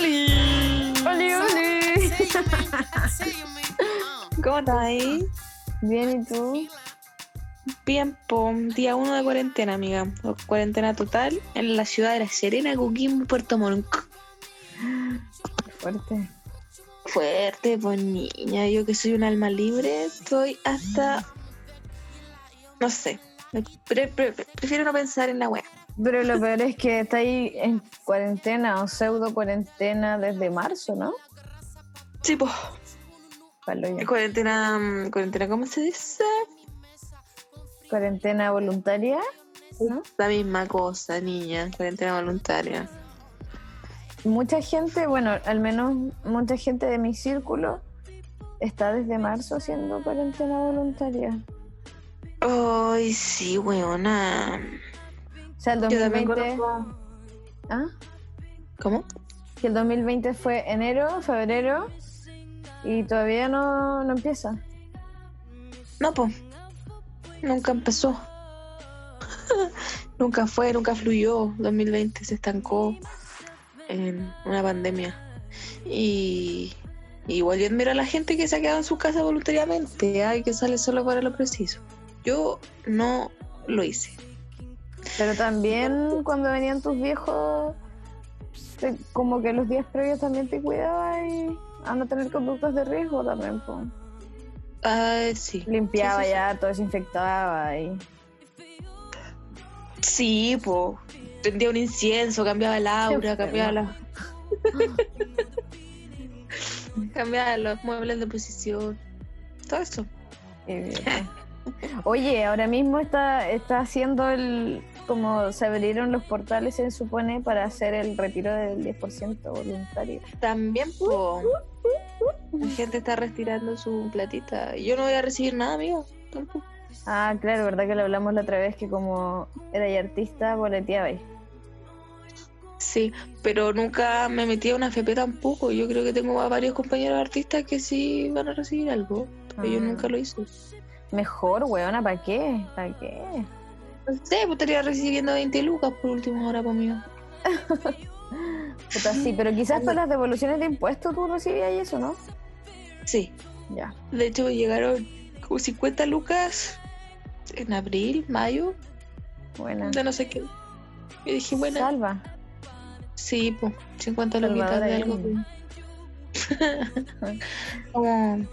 ¡Oli! ¡Oli, oli! ¿Cómo estás ahí? Bien, ¿y tú? Bien, po. Día uno de cuarentena, amiga. Cuarentena total en la ciudad de La Serena, Coquimbo, Puerto Montt. Fuerte. Fuerte, pues niña. Yo que soy un alma libre, estoy hasta. No sé. Pre- pre- prefiero no pensar en la wea. Pero lo peor es que está ahí en cuarentena o pseudo cuarentena desde marzo, ¿no? Sí, pues. Cuarentena. mm, Cuarentena, ¿cómo se dice? Cuarentena voluntaria, ¿no? La misma cosa, niña. Cuarentena voluntaria. Mucha gente, bueno, al menos mucha gente de mi círculo está desde marzo haciendo cuarentena voluntaria. Ay, sí, weona. O sea, el Yo también 2020... conozco. ¿Ah? ¿Cómo? Que el 2020 fue enero, febrero y todavía no, no empieza. No, pues. Nunca empezó. nunca fue, nunca fluyó. 2020 se estancó en una pandemia. Y igual yo admiro a la gente que se ha quedado en su casa voluntariamente, hay que sale solo para lo preciso. Yo no lo hice. Pero también cuando venían tus viejos, te- como que los días previos también te cuidaba y a no tener conductas de riesgo también. po. Ah, sí. Limpiaba Sí, sí, sí. ya, todo desinfectaba y... Sí, pues. Prendía un incienso, cambiaba el aura, cambiaba la... cambiaba los muebles de posición. Todo eso. bien. Oye, ahora mismo está, está haciendo el... Como se abrieron los portales, se supone, para hacer el retiro del 10% voluntario. También, po, la gente está retirando su platita. Y Yo no voy a recibir nada, amigo. Tampoco. Ah, claro, verdad que lo hablamos la otra vez que como era artista, boleteaba ahí. Sí, pero nunca me metí a una FP tampoco. Yo creo que tengo a varios compañeros artistas que sí van a recibir algo. Pero yo Ah. nunca lo hice. Mejor, weona, ¿para qué? ¿Para qué? No sé, pues estaría recibiendo 20 lucas por última hora conmigo. Puta, sí, pero quizás para las devoluciones de impuestos tú recibías eso, ¿no? Sí, Ya. de hecho llegaron como 50 lucas en abril, mayo, Buena. de no sé qué. Y dije, bueno, Salva. sí, pues 50 luquitas Salvador de algo. Como,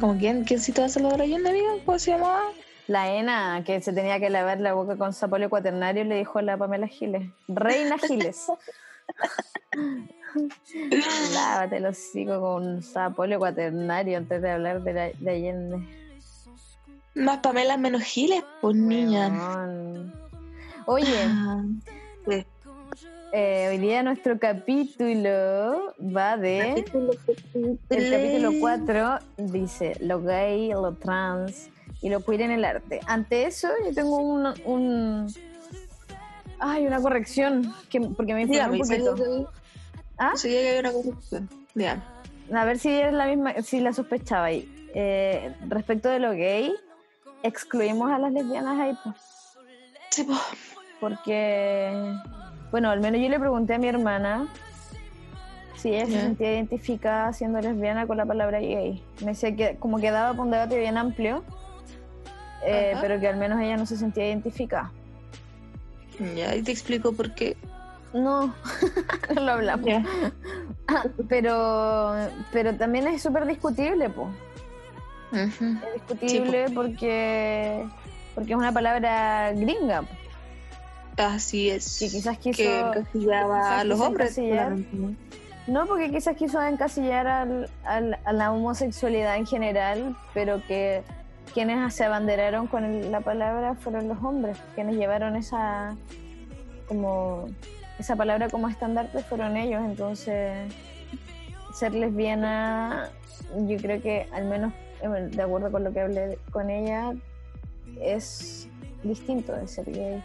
como quién, quién citó a Salvador Allende, amigo? ¿Cómo se llamaba? La ENA, que se tenía que lavar la boca con sapóleo cuaternario, le dijo a la Pamela Giles. Reina Giles. Lávate los hocico con sapóleo cuaternario antes de hablar de, la- de Allende. Más Pamela menos Giles, pues niña. Oye, Ah, sí. eh, hoy día nuestro capítulo va de... El capítulo 4 dice lo gay, lo trans y lo queer en el arte. Ante eso, yo tengo un. un ay, una corrección, que, porque me informé un ¿sabía poquito. que, ¿Ah? que había una corrupción? Dígame. A ver si es la misma, si la sospechaba ahí. Eh, respecto de lo gay, excluimos a las lesbianas ahí, pues, Sí, pues. porque. Bueno, al menos yo le pregunté a mi hermana si ella se Ya. sentía identificada siendo lesbiana con la palabra gay. Me decía que como que daba un debate bien amplio, eh, pero que al menos ella no se sentía identificada. Ya, y te explico por qué. No, no lo hablamos. Pero, pero también es súper discutible, pues. Ujú. Es discutible porque, porque es una palabra gringa, po, Así es. que quizás quiso... que encasillaba quizás a los hombres. ¿no? No, porque quizás quiso encasillar al- al- a la homosexualidad en general, pero que quienes se abanderaron con el- la palabra fueron los hombres, quienes llevaron esa como esa palabra como estandarte fueron ellos, entonces ser lesbiana, yo creo que al menos eh, de acuerdo con lo que hablé con ella, es distinto de ser gay,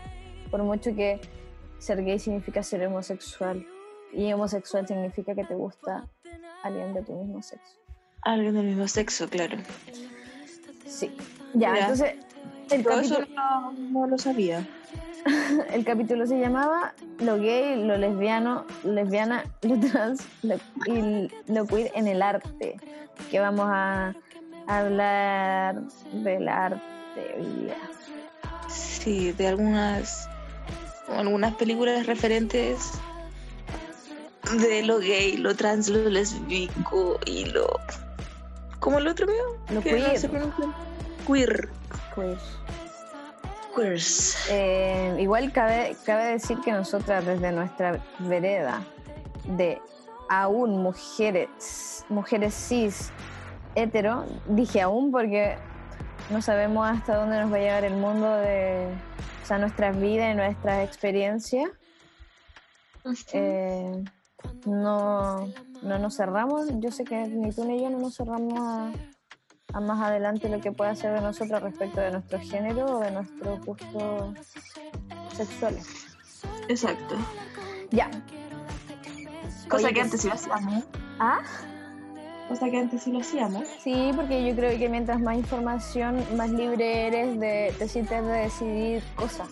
por mucho que ser gay significa ser homosexual. Y homosexual significa que te gusta alguien de tu mismo sexo. Alguien del mismo sexo, claro. Sí. Ya, entonces, el Todo eso capítulo, no, no lo sabía. el capítulo se llamaba Lo gay, lo lesbiano, lesbiana, lo trans lo, y lo queer en el arte. Que vamos a hablar del arte hoy día. Sí, de algunas algunas películas referentes de lo gay, lo trans, lo lesbico y lo. ¿Cómo el otro mío? Lo ¿Qué queer. no se pronuncia? Queer. Queer. Queers. Eh, igual cabe, cabe decir que nosotras desde nuestra vereda de aún mujeres, mujeres cis hetero, dije aún porque no sabemos hasta dónde nos va a llevar el mundo de o sea, nuestras vidas y nuestras experiencias. Eh, no, no nos cerramos, yo sé que ni tú ni yo no nos cerramos a, a más adelante lo que pueda ser de nosotros respecto de nuestro género o de nuestros gustos sexuales. Exacto. Ya. Cosa Oye, que antes sí lo hacíamos. ¿Ah? Cosa que antes sí lo hacíamos. Sí, porque yo creo que mientras más información, más libre eres de, te sientes de decidir cosas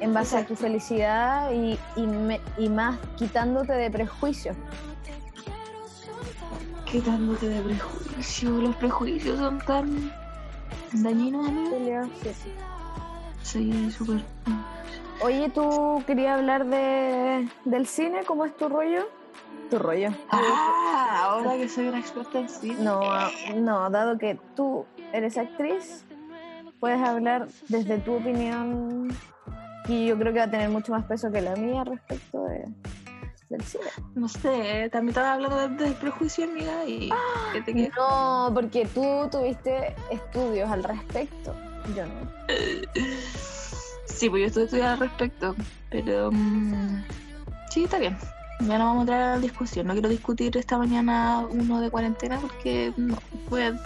en base a tu felicidad y, y, me- y más quitándote de prejuicios. Quitándote de prejuicios. Los prejuicios son tan dañinos, amigo. Sí. Sí, súper. Oye, ¿tú querías hablar de, del cine? ¿Cómo es tu rollo? Tu rollo. Ah, ahora que soy una experta en cine. No, no, dado que tú eres actriz, puedes hablar desde tu opinión y yo creo que va a tener mucho más peso que la mía respecto de, del cine. No sé, también estaba hablando de- del prejuicio, amiga, y ¿qué te queda? No, porque tú tuviste estudios al respecto. Yo no. Sí, pues yo estoy estudiando al respecto, pero mm, sí, está bien. Ya no vamos a entrar a la discusión. No quiero discutir esta mañana uno de cuarentena porque no puedo.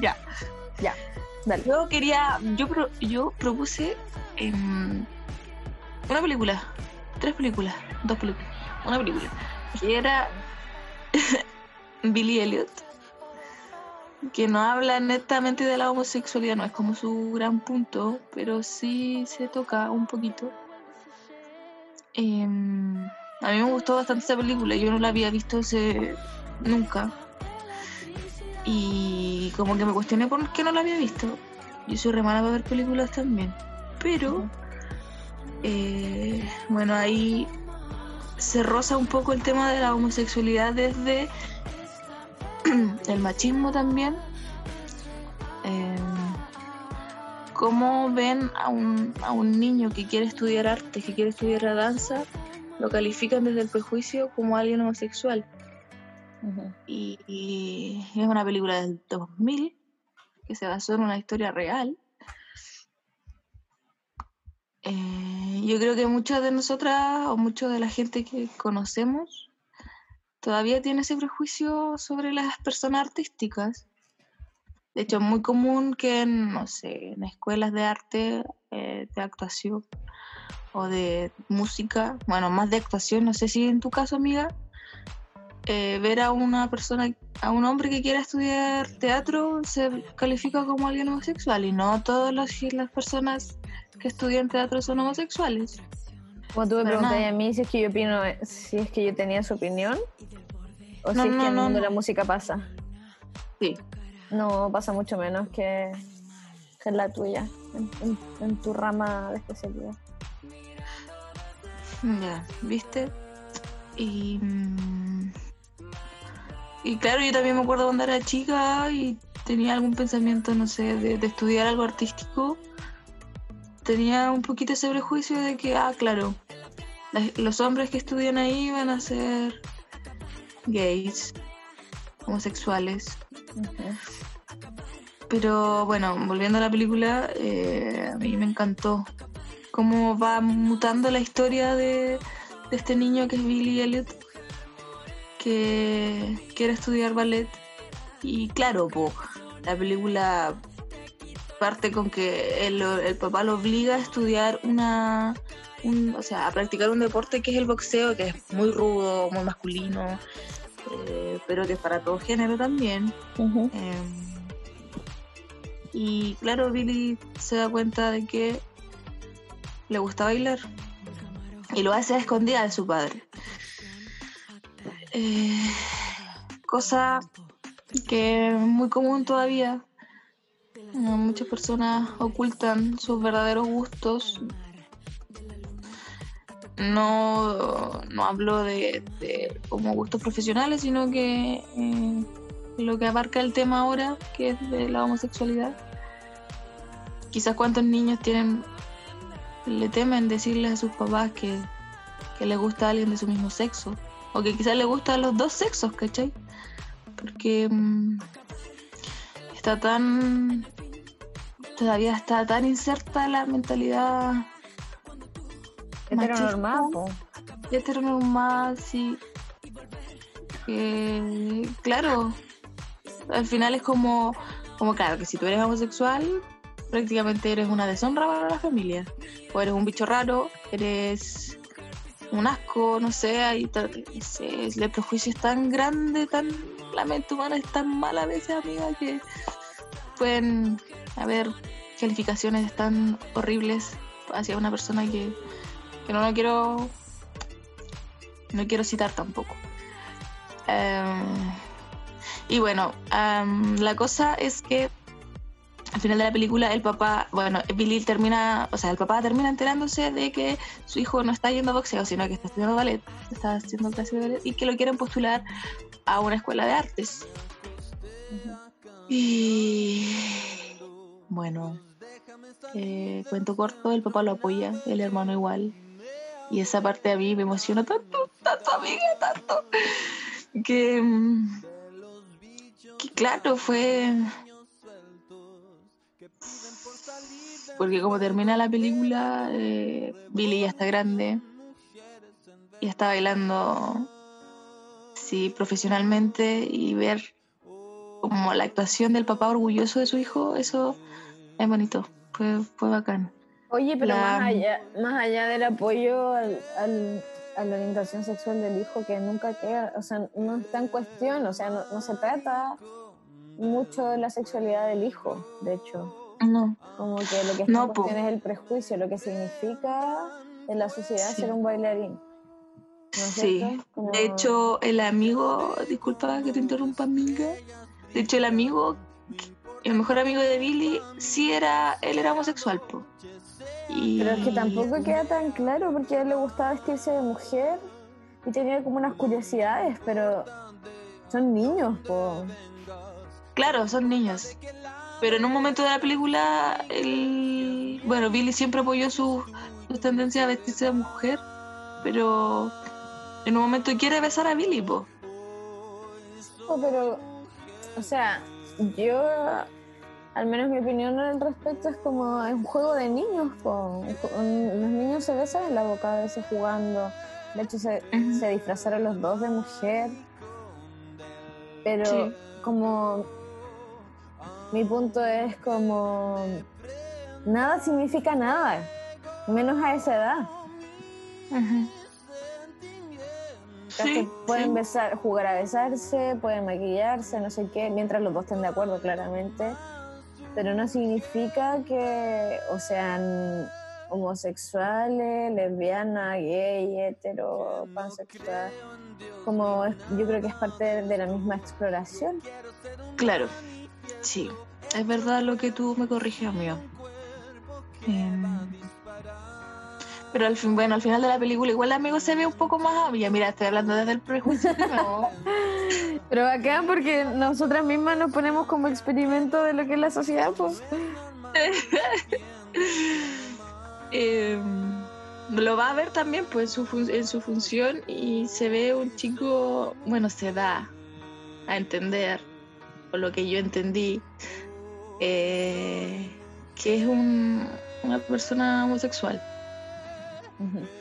Ya. Ya, dale. Yo quería, yo pro- yo propuse em, una película, tres películas, dos películas, una película que era Billy Elliot, que no habla netamente de la homosexualidad, no es como su gran punto, pero sí se toca un poquito. Em, a mí me gustó bastante esa película, yo no la había visto nunca. Y como que me cuestioné por qué no la había visto. Yo soy re mala para ver películas también. Pero, eh, bueno, ahí se roza un poco el tema de la homosexualidad desde el machismo también. Eh, cómo ven a un, a un niño que quiere estudiar arte, que quiere estudiar la danza, lo califican desde el prejuicio como alguien homosexual. Y, y es una película del 2000 que se basó en una historia real. Eh, yo creo que muchas de nosotras o mucha de la gente que conocemos todavía tiene ese prejuicio sobre las personas artísticas. De hecho, es muy común que en, no sé, en escuelas de arte, eh, de actuación o de música, bueno, más de actuación, no sé si en tu caso, amiga, eh, ver a una persona, a un hombre que quiera estudiar teatro se califica como alguien homosexual y no todas las, las personas que estudian teatro son homosexuales. Como tú me preguntas a mí si es que yo opino, si es que yo tenía su opinión o No, si es no, que en el mundo de la música pasa. Sí. No, pasa mucho menos que, que la tuya, en, en- en tu rama de especialidad. Ya, ¿viste? Y, mm, y claro, yo también me acuerdo cuando era chica y tenía algún pensamiento, no sé, de, de estudiar algo artístico. Tenía un poquito ese prejuicio de que, ah, claro, los hombres que estudian ahí van a ser gays, homosexuales. Pero bueno, volviendo a la película, eh, a mí me encantó cómo va mutando la historia de, de este niño que es Billy Elliot, que quiere estudiar ballet. Y claro, po, la película parte con que el, el papá lo obliga a estudiar una, un- o sea, a practicar un deporte que es el boxeo, que es muy rudo, muy masculino, eh, pero que es para todo género también. Em, y claro, Billy se da cuenta de que le gusta bailar y lo hace a escondida de su padre. Eh, cosa que es muy común todavía. Muchas personas ocultan sus verdaderos gustos. No, no hablo de, como gustos profesionales, sino que eh, lo que abarca el tema ahora, que es de la homosexualidad. Quizás cuántos niños tienen le temen decirles a sus papás que, que le gusta a alguien de su mismo sexo. O que quizás le gusta a los dos sexos, ¿cachai? Porque mm, está tan. Todavía está tan inserta la mentalidad. Heteronormal, Heteronormal, sí. Que, claro, al final es como, como, claro, que si tú eres homosexual, prácticamente eres una deshonra para la familia. O eres un bicho raro, eres un asco, no sé, ahí el prejuicio es tan grande, tan la mente humana es tan mala a veces, amiga, que pueden haber calificaciones tan horribles hacia una persona que, que no lo quiero no quiero citar tampoco. Em, y bueno, em, la cosa es que al final de la película el papá, bueno, Billy termina, o sea, el papá termina enterándose de que su hijo no está yendo a boxeo, sino que está estudiando ballet, está haciendo clases de ballet y que lo quieren postular a una escuela de artes. Y bueno, eh, cuento corto, el papá lo apoya, el hermano igual. Y esa parte a mí me emociona tanto, tanto, amiga, tanto. Que, mm, que claro, fue porque como termina la película, eh, Billy ya está grande y está bailando sí, profesionalmente y ver como la actuación del papá orgulloso de su hijo, eso es bonito, fue, fue bacán. Oye, pero más, allá, más allá del apoyo al, a la orientación sexual del hijo, que nunca queda, o sea, no está en cuestión, o sea, no, no se trata mucho de la sexualidad del hijo, de hecho. No. Como que lo que está no, es el prejuicio, lo que significa en la sociedad ser un bailarín. sí. De hecho, el amigo, disculpa que te interrumpa, amiga. De hecho, el amigo, el mejor amigo de Billy, sí era, él era homosexual, po. Pero es que tampoco queda tan claro porque a él le gustaba vestirse de mujer y tenía como unas curiosidades, pero son niños, po. Claro, son niños. Pero en un momento de la película, el, bueno, Billy siempre apoyó sus su tendencias a vestirse de mujer, pero en un momento quiere besar a Billy, po. pero, o sea, yo, al menos mi opinión al respecto es como es un juego de niños, po. los niños se besan en la boca a veces jugando. De hecho, se, se disfrazaron los dos de mujer. Pero como mi punto es como nada significa nada, menos a esa edad. pueden besar, jugar a besarse, pueden maquillarse, no sé qué, mientras los dos estén de acuerdo, claramente. Pero no significa que, o sean homosexuales, lesbianas, gay, hetero, pansexual. Como yo creo que es parte de la misma exploración. Claro. Sí, es verdad lo que tú me corriges, amigo. Em, pero al fin, bueno, al final de la película igual el amigo se ve un poco más amiga. Mira, estoy hablando desde el prejuicio. Pero acá porque nosotras mismas nos ponemos como experimento de lo que es la sociedad, pues. Em, lo va a ver también pues en su, en su función y se ve un chico, bueno, se da a entender por lo que yo entendí, eh, que es una persona homosexual.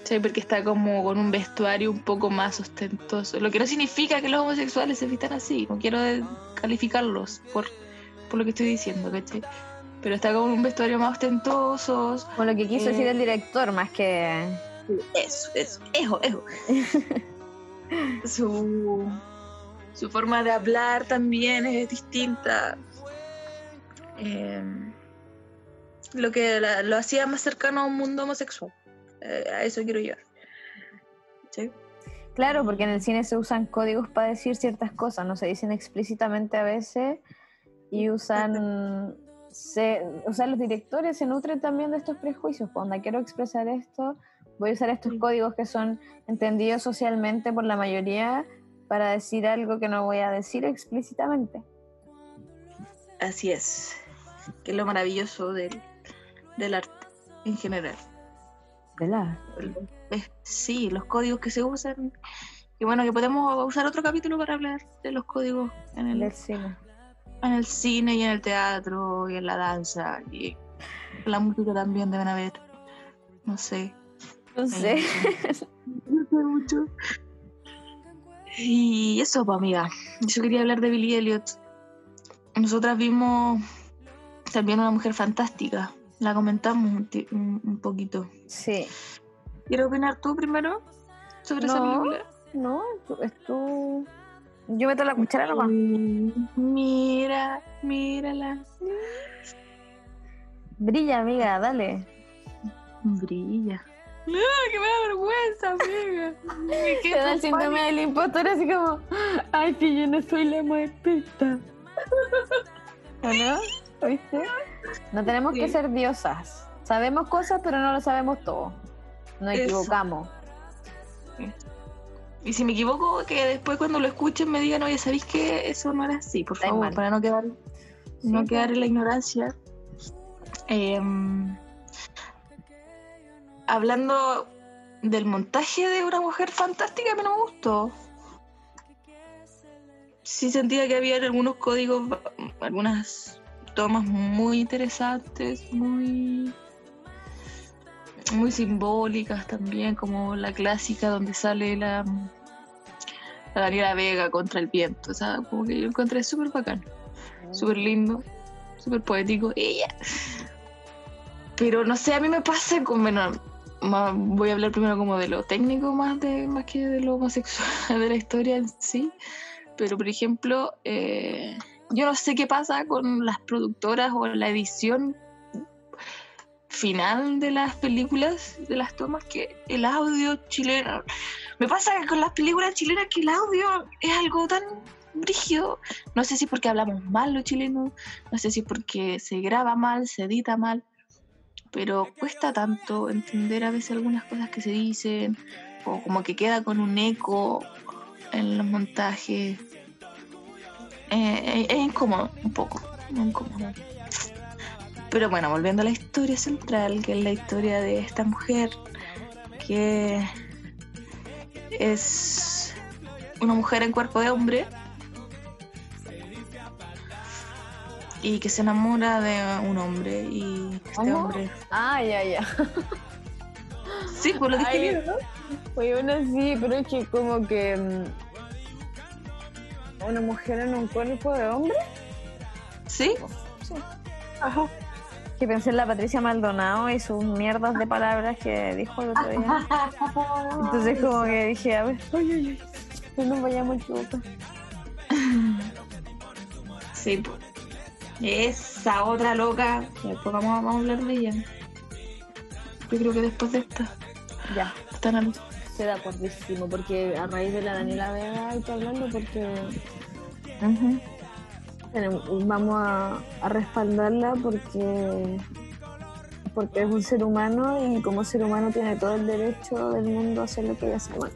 Sí, porque está como con un vestuario un poco más ostentoso. Lo que no significa que los homosexuales se vistan así. No quiero calificarlos por, por lo que estoy diciendo, ¿cachai? Pero está con un vestuario más ostentoso. Con lo que quiso decir el director, más que. Eso, eso, eso, eso. Su su forma de hablar también es distinta. Eh, lo que lo hacía más cercano a un mundo homosexual. Eh, a eso quiero llegar. ¿Sí? Claro, porque en el cine se usan códigos para decir ciertas cosas, no se dicen explícitamente a veces y usan, se, o sea, los directores se nutren también de estos prejuicios. Cuando quiero expresar esto, voy a usar estos códigos que son entendidos socialmente por la mayoría para decir algo que no voy a decir explícitamente. Así es, que es lo maravilloso del, del arte en general. ¿Verdad? Sí, los códigos que se usan. Y bueno, que podemos usar otro capítulo para hablar de los códigos en el, cine. En el cine y en el teatro y en la danza y la música también deben haber. No sé. No sé. No sé mucho. Y eso, pues, amiga. Yo quería hablar de Billy Elliot. Nosotras vimos también una mujer fantástica. La comentamos un, un, poquito. Sí. ¿Quieres opinar tú primero sobre esa película? No, es tú. Yo meto la cuchara nomás. Mira, mírala. Brilla, amiga, dale. Brilla. No, que me da vergüenza, amiga. Te da el síndrome del impostor así como, ay, que yo no soy la. ¿O no? ¿Oíste? No tenemos que ser diosas. Sabemos cosas, pero no lo sabemos todo. Nos equivocamos. Y si me equivoco, que después cuando lo escuchen me digan, oye, ¿sabéis que eso no era así? Por favor, para no quedar, no quedar en la ignorancia. Em, hablando del montaje de una mujer fantástica, a mí no me gustó. Sí sentía que había algunos códigos, algunas tomas muy interesantes, muy muy simbólicas también, como la clásica donde sale la, la Daniela Vega contra el viento, o sea, como que yo encontré súper bacán, súper lindo, súper poético, ella. Pero no sé, a mí me pasa con, voy a hablar primero como de lo técnico más, de, más que de lo homosexual de la historia en sí, pero por ejemplo, eh, yo no sé qué pasa con las productoras o la edición final de las películas, de las tomas, que el audio chileno. Me pasa con las películas chilenas que el audio es algo tan brígido. No sé si porque hablamos mal los chilenos, no sé si porque se graba mal, se edita mal, pero cuesta tanto entender a veces algunas cosas que se dicen, o como que queda con un eco en los montajes. Eh, es incómodo, un poco, incómodo. Pero bueno, volviendo a la historia central, que es la historia de esta mujer, que es una mujer en cuerpo de hombre y que se enamora de un hombre y este hombre... Ah, ya, ya. Sí, pues lo dije bien, ¿no? Pues bueno, sí, pero es que como que... Mm, ¿Una mujer en un cuerpo de hombre? Sí. Sí. Ajá que pensé en la Patricia Maldonado y sus mierdas de palabras que dijo el otro día. Entonces como que dije, a ver, oye, oye, no nos vayamos a equivocar. Sí, esa otra loca, después vamos, vamos, a hablar de ella. Yo creo que después de esta. Ya. Están a Se da cortísimo, porque a raíz de la Daniela Vega hay que hablando porque vamos a, respaldarla porque porque es un ser humano y como ser humano tiene todo el derecho del mundo a hacer lo que ella hace mal.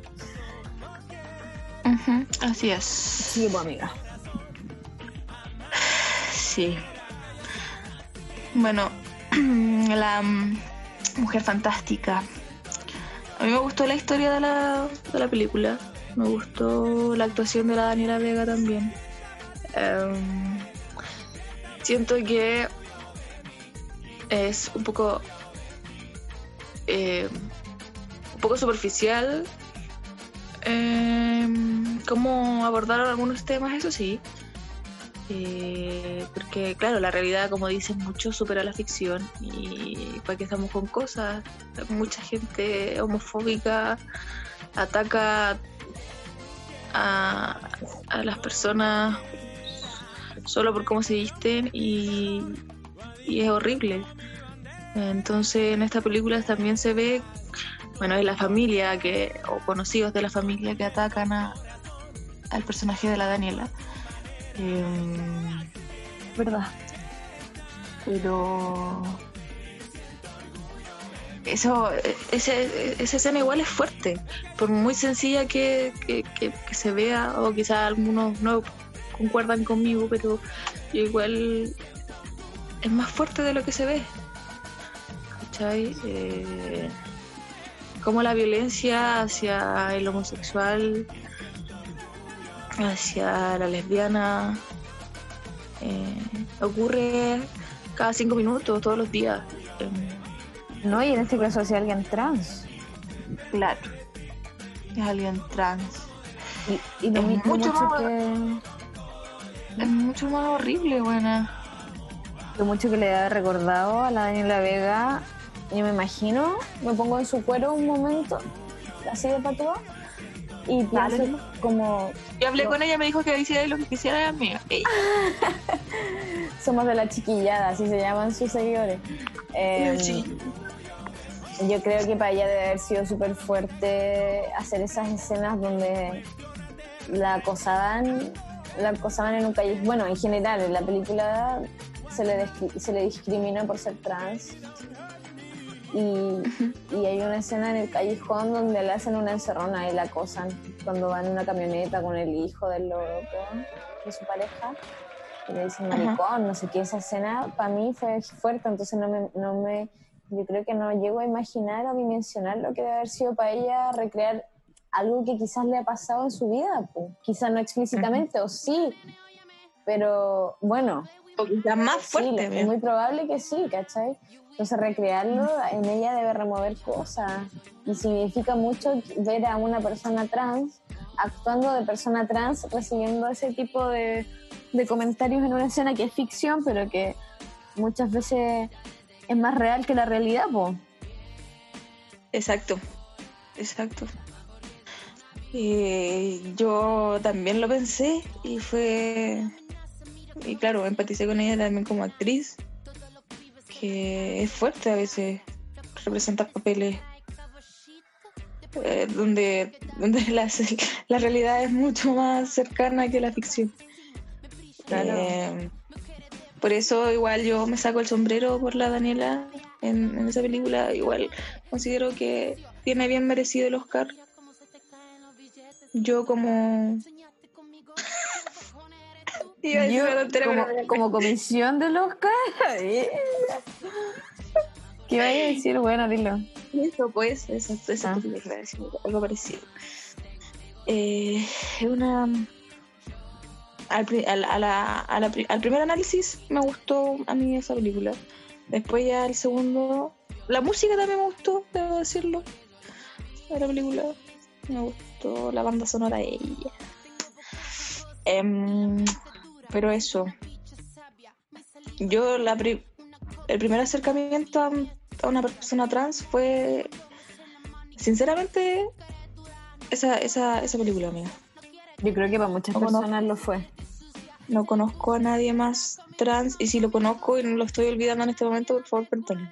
así es. Sí, pues amiga. Sí. Bueno, la mm, mujer fantástica. A mí me gustó la historia de la, de la película. Me gustó la actuación de la Daniela Vega también. Em, siento que es un poco eh, un poco superficial em, cómo abordaron algunos temas eso sí eh, porque claro la realidad como dicen mucho supera la ficción y para que estamos con cosas mucha gente homofóbica ataca a, a las personas solo por cómo se visten y, es horrible. Entonces en esta película también se ve bueno, es la familia que, o conocidos de la familia que atacan a, al personaje de la Daniela. Em, ¿Verdad? Pero eso, ese, esa escena igual es fuerte, por muy sencilla que, que, que, se vea, o quizás algunos no concuerdan conmigo, pero igual es más fuerte de lo que se ve. ¿Cachai? Eh, como la violencia hacia el homosexual, hacia la lesbiana, eh, ocurre cada cinco minutos, todos los días. no, y en este caso hacia alguien trans. Claro, es alguien trans. Y, y es mucho, más, que... Es mucho más horrible, buena. Lo mucho que le ha recordado a la Daniela Vega yo me imagino, me pongo en su cuero un momento, así de patúa, y pienso como... Yo hablé con ella, me dijo que hiciera lo que quisiera a mí. Somos de la chiquillada, así se llaman sus seguidores. Em, yo creo que para ella debe haber sido súper fuerte hacer esas escenas donde la acosaban, la acosaban en un calle. Bueno, en general, en la película se le, se le discrimina por ser trans y, hay una escena en el callejón donde le hacen una encerrona y la acosan cuando va en una camioneta con el hijo del loco de su pareja y le dicen maricón, no sé qué, esa escena para mí fue fuerte, entonces no me, no me, yo creo que no llego a imaginar o dimensionar lo que debe haber sido para ella recrear algo que quizás le ha pasado en su vida, quizás no explícitamente, o sí, pero bueno. O quizás más fuerte. es muy probable que sí, ¿cachai? Entonces recrearlo en ella debe remover cosas y significa mucho ver a una persona trans actuando de persona trans, recibiendo ese tipo de, comentarios en una escena que es ficción, pero que muchas veces es más real que la realidad, po. Exacto, exacto. Y yo también lo pensé y fue... Y claro, empaticé con ella también como actriz es fuerte a veces representar papeles eh, donde, donde la, la, realidad es mucho más cercana que la ficción. Eh, por eso igual yo me saco el sombrero por la Daniela en, en, esa película. Igual considero que tiene bien merecido el Oscar. Yo como yo, como, comisión del Oscar. ¿Qué vaya a decir? Bueno, dilo. Eso, pues, eso, eso ah. algo parecido. Eh, una. Al, al primer análisis me gustó a mí esa película. Después ya el segundo. La música también me gustó, debo decirlo. De la película. Me gustó la banda sonora de ella. Eh, pero eso. Yo, la el primer acercamiento a, una persona trans fue, sinceramente, esa, esa, esa película mía. Yo creo que para muchas personas lo fue. No conozco a nadie más trans y si lo conozco y no lo estoy olvidando en este momento, por favor, perdón.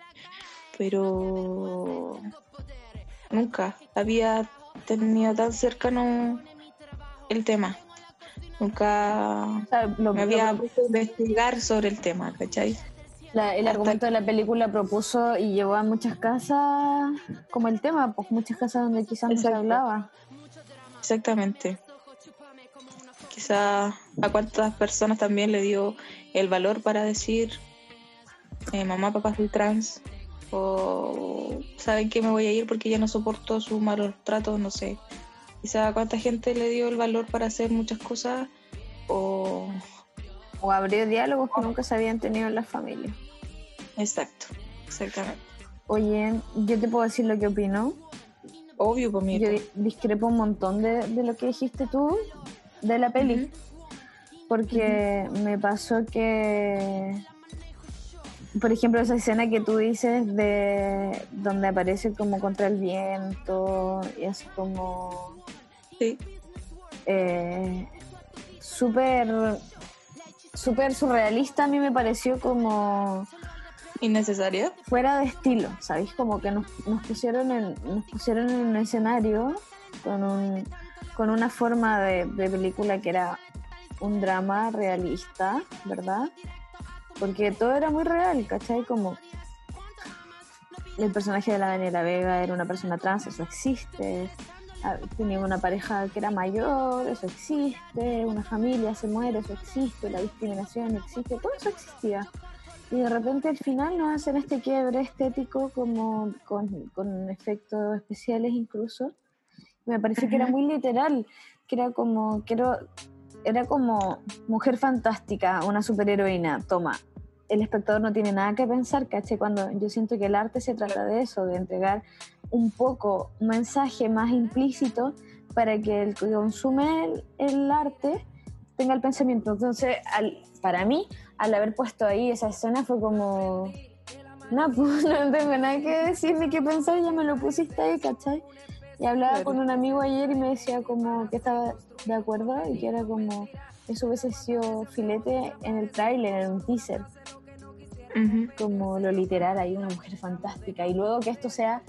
Pero nunca había tenido tan cercano el tema. Nunca me había puesto a investigar sobre el tema, ¿cachai? el argumento de la película propuso y llevó a muchas casas como el tema, pues muchas casas donde quizás no se hablaba. Exactamente. Quizás a cuántas personas también le dio el valor para decir eh, mamá, papá soy trans o saben que me voy a ir porque ya no soporto su malos tratos, no sé quizá cuánta gente le dio el valor para hacer muchas cosas o... O abrió diálogos que nunca se habían tenido en la familia. Exacto, exactamente. Oye, yo te puedo decir lo que opino. Obvio, por mí. Yo discrepo un montón de, lo que dijiste tú de la peli. Porque me pasó que por ejemplo, esa escena que tú dices de donde aparece como contra el viento y así como Sí. Eh, súper súper surrealista a mí me pareció como innecesaria. Fuera de estilo, ¿sabéis? Como que nos, nos, pusieron en, nos pusieron en un escenario con, un, con una forma de, de película que era un drama realista, ¿verdad? Porque todo era muy real, ¿cachai? Como el personaje de la Daniela Vega era una persona trans, eso existe. Ah, tenía una pareja que era mayor, eso existe. Una familia se muere, eso existe. La discriminación existe, todo eso existía. Y de repente al final nos hacen este quiebre estético como con, con efectos especiales incluso. Me parece que era muy literal, que era como, que era, era como mujer fantástica, una superheroína, toma, el espectador no tiene nada que pensar, ¿caché? Cuando yo siento que el arte se trata de eso, de entregar un poco un mensaje más implícito para que el que consume el, arte tenga el pensamiento. Entonces, al, para mí, al haber puesto ahí esa escena fue como, no, pues no tengo nada que decir ni que pensar, ya me lo pusiste ahí, ¿cachai? Y hablaba con un amigo ayer y me decía como que estaba de acuerdo y que era como, eso hubiese sido filete en el tráiler, en un teaser como lo literal, hay una mujer fantástica, y luego que esto sea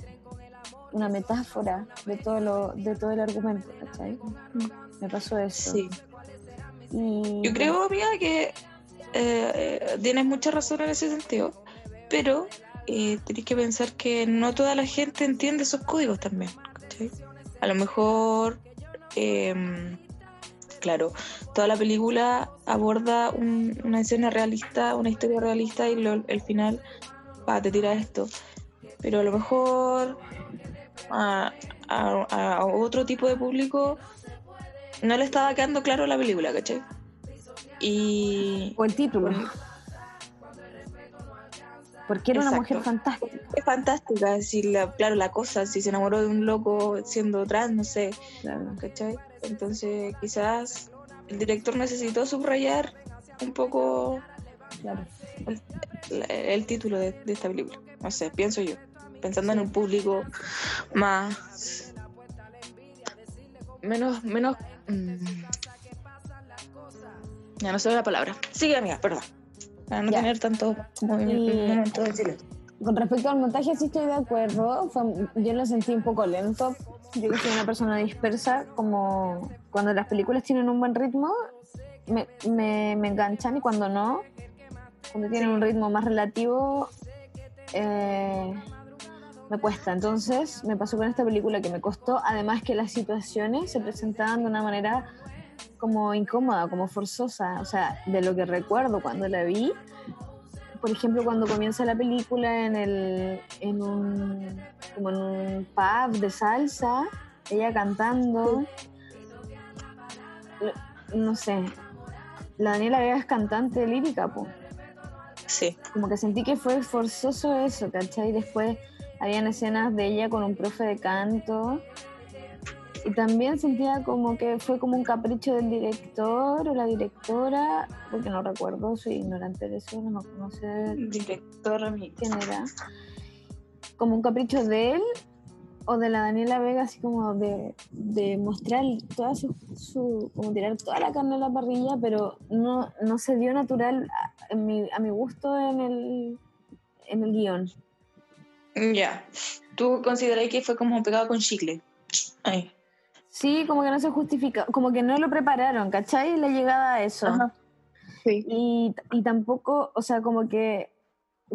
una metáfora de todo, lo, de todo el argumento, ¿cachai? Me pasó eso. Sí. Yo creo, amiga, que eh, tienes mucha razón en ese sentido, pero eh, tenés que pensar que no toda la gente entiende esos códigos también, ¿cachai? A lo mejor... Eh, claro, toda la película aborda una escena realista, una historia realista y el final, va, te tira esto. Pero a lo mejor a, otro tipo de público no le estaba quedando claro la película, ¿cachai? Y... O el título. Porque era una mujer fantástica. Es fantástica, si la, claro, la cosa, si se enamoró de un loco siendo trans, no sé, ¿cachai? Entonces quizás el director necesitó subrayar un poco el, título de, esta película. No sé, pienso yo, pensando en un público más... Menos, menos... Mm, ya no sé la palabra. Sigue, amiga, perdón. Para no tener tanto movimiento de Con respecto al montaje, sí estoy de acuerdo. yo lo sentí un poco lento. Yo que soy una persona dispersa, como cuando las películas tienen un buen ritmo, me, me, me enganchan y cuando no, cuando tienen un ritmo más relativo, eh, me cuesta. Entonces, me pasó con esta película que me costó, además que las situaciones se presentaban de una manera como incómoda, como forzosa, o sea, de lo que recuerdo cuando la vi. Por ejemplo, cuando comienza la película en, el, en, un, como en un pub de salsa, ella cantando, no sé, la Daniela Vega es cantante lírica, pues. Sí. Como que sentí que fue forzoso eso, ¿cachai? Después habían escenas de ella con un profe de canto y también sentía como que fue como un capricho del director o la directora, porque no recuerdo, soy ignorante de eso, no me conoce. Director, ¿Quién era? Como un capricho de él o de la Daniela Vega, así como de, de mostrar toda su, como tirar toda la carne a la parrilla, pero no, no se dio natural a, mi, a mi gusto en el, en el guion. Ya. ¿Tú consideras que fue como pegado con chicle? Ay. Sí, como que no se justifica, como que no lo prepararon, ¿cachai? La llegada a eso. Sí. Y, y tampoco, o sea, como que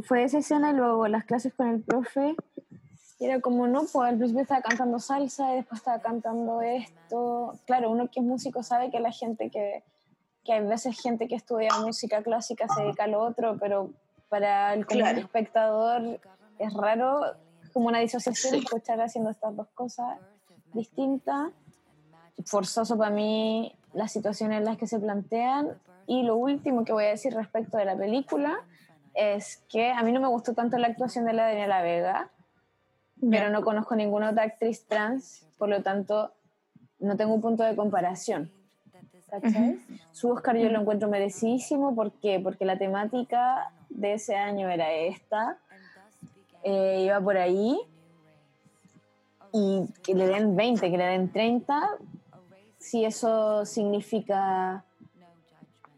fue esa escena y luego las clases con el profe, era como, no, pues al principio estaba cantando salsa y después estaba cantando esto. Claro, uno que es músico sabe que la gente que, que hay veces gente que estudia música clásica se dedica a lo otro, pero para el, espectador es raro, como una disociación escuchar haciendo estas dos cosas distintas forzoso para mí las situaciones en las que se plantean. Y lo último que voy a decir respecto de la película es que a mí no me gustó tanto la actuación de la Daniela Vega, pero no conozco ninguna otra actriz trans, por lo tanto no tengo un punto de comparación. Su Oscar yo lo encuentro merecidísimo, ¿por qué? Porque la temática de ese año era esta, eh, iba por ahí, y que le den 20, que le den 30, si eso significa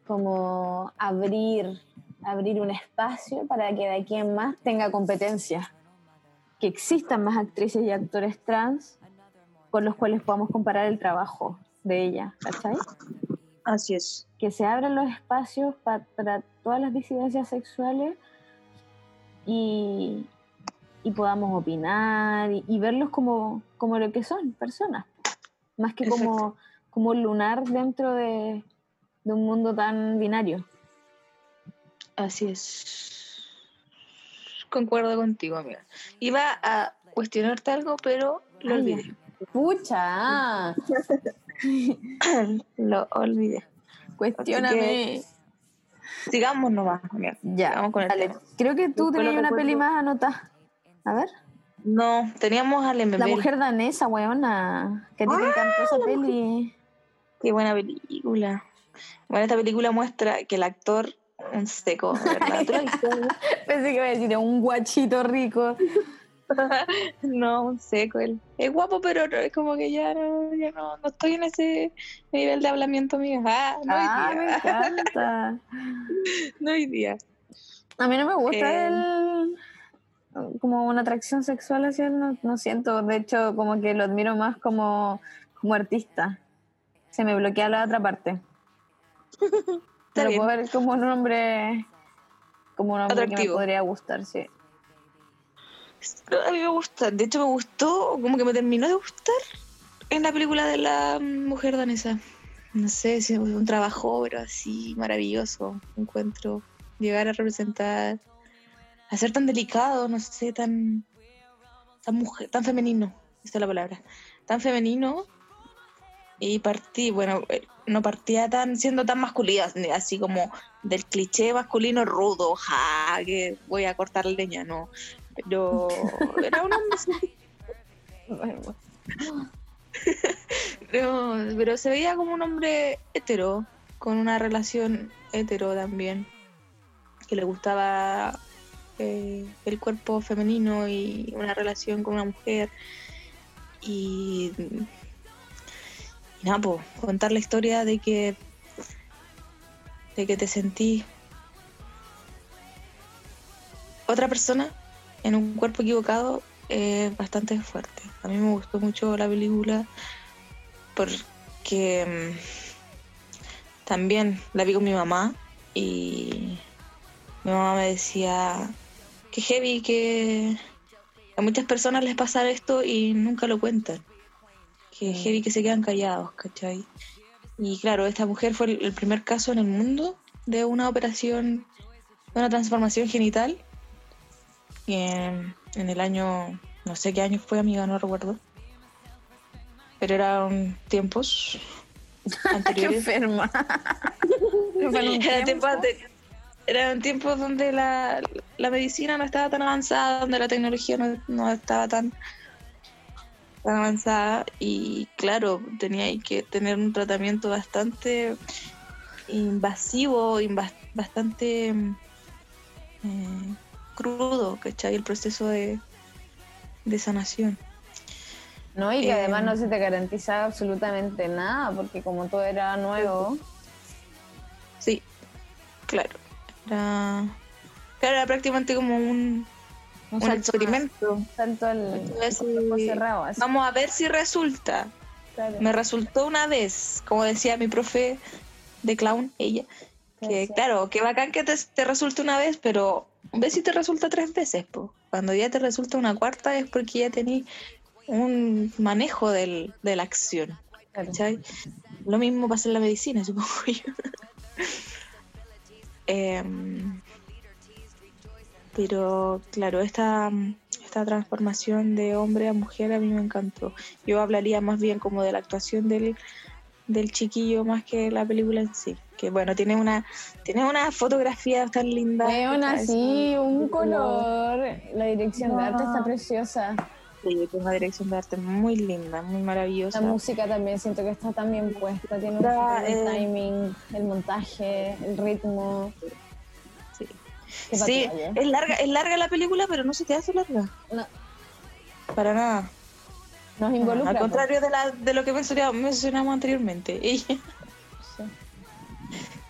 como abrir abrir un espacio para que de aquí en más tenga competencia. Que existan más actrices y actores trans con los cuales podamos comparar el trabajo de ella, ¿cachai? Así es. Que se abran los espacios pa- para todas las disidencias sexuales y, y podamos opinar y, y verlos como, como lo que son, personas. Más que como, como un lunar dentro de, de un mundo tan binario. Así es. Concuerdo contigo, amiga. Iba a cuestionarte algo, pero lo ya. olvidé. Pucha, lo olvidé. cuestióname. Sigamos nomás, amiga. Ya, Vamos con el. Creo que tú lo tenías una recuerdo. peli más anotada. A ver. No, teníamos a La Lemebel. mujer danesa, weona. Que a ti te encantó esa peli. Qué buena película. Bueno, esta película muestra que el actor, un seco, de ¿verdad? ¿Tú la? Pensé que iba a decir un guachito rico. no, un seco. Él. Es guapo, pero es como que ya no, ya no, no estoy en ese nivel de hablamiento mío. Ah, no Ah, me día. encanta. No hoy día. A mí no me gusta Eh. el como una atracción sexual hacia él, no, no siento. De hecho, como que lo admiro más como, como artista. Se me bloquea la otra parte. Pero puedo ver como un hombre como un hombre que me Atractivo. podría gustar, sí. A mí me gusta. De hecho, me gustó, como que me terminó de gustar en la película de la mujer danesa. No sé si es un trabajo, pero así maravilloso. Encuentro llegar a representar, a ser tan delicado, no sé, tan, tan mujer, tan femenino. Esa es la palabra. Tan femenino. Y partí, bueno, eh, no partía tan siendo tan masculina, así como del cliché masculino rudo, ja, que voy a cortar leña, no. Pero era un hombre así, no, pero se veía como un hombre hetero, con una relación hetero también, que le gustaba eh, el cuerpo femenino y una relación con una mujer. Y, y nada, po, contar la historia de que, de que te sentí otra persona en un cuerpo equivocado es bastante fuerte. A mí me gustó mucho la película porque mm, también la vi con mi mamá y mi mamá me decía que heavy que a muchas personas les pasa esto y nunca lo cuentan. Que Mm. heavy que se quedan callados, ¿cachai? Y claro, esta mujer fue el primer caso en el mundo de una operación, de una transformación genital en, en el año, no sé qué año fue, amiga, no recuerdo. Pero eran tiempos Qué anteriores. enferma. Fue en un Eran tiempo. tiempos, eran tiempos donde la, la medicina no estaba tan avanzada, donde la tecnología no, no estaba tan, tan avanzada y claro, tenía que tener un tratamiento bastante invasivo, inva- bastante eh, crudo, ¿cachai? El proceso de, de sanación. No, y que Eh, además no se te garantizaba absolutamente nada, porque como todo era nuevo, Sí, claro. Era, claro, era prácticamente como un, un un experimento. un salto al cuerpo cerrado. así, Vamos a ver si resulta. claro. Me resultó una vez, como decía mi profe de clown, ella, que claro, que bacán que te, te resulte una vez, pero ve si te resulta tres veces. Po. Cuando ya te resulta una cuarta es porque ya tenés un manejo del, de la acción. Claro. Lo mismo pasa en la medicina, supongo yo. Em, pero claro, esta, esta transformación de hombre a mujer a mí me encantó. Yo hablaría más bien como de la actuación del, del chiquillo más que la película en sí. Que bueno, tiene una, tiene una fotografía tan linda. ¿cachai? así, un color. La dirección de arte está preciosa. Sí, tiene una dirección de arte muy linda, muy maravillosa. La música también siento que está tan bien puesta. Tiene un eh, timing, el montaje, el ritmo. Sí. Sí, batalla. es larga, es larga la película, pero no se te hace larga. No, Para nada. nos involucra. Al po. contrario de, la, de lo que mencionamos, mencionamos anteriormente. Y, Sí.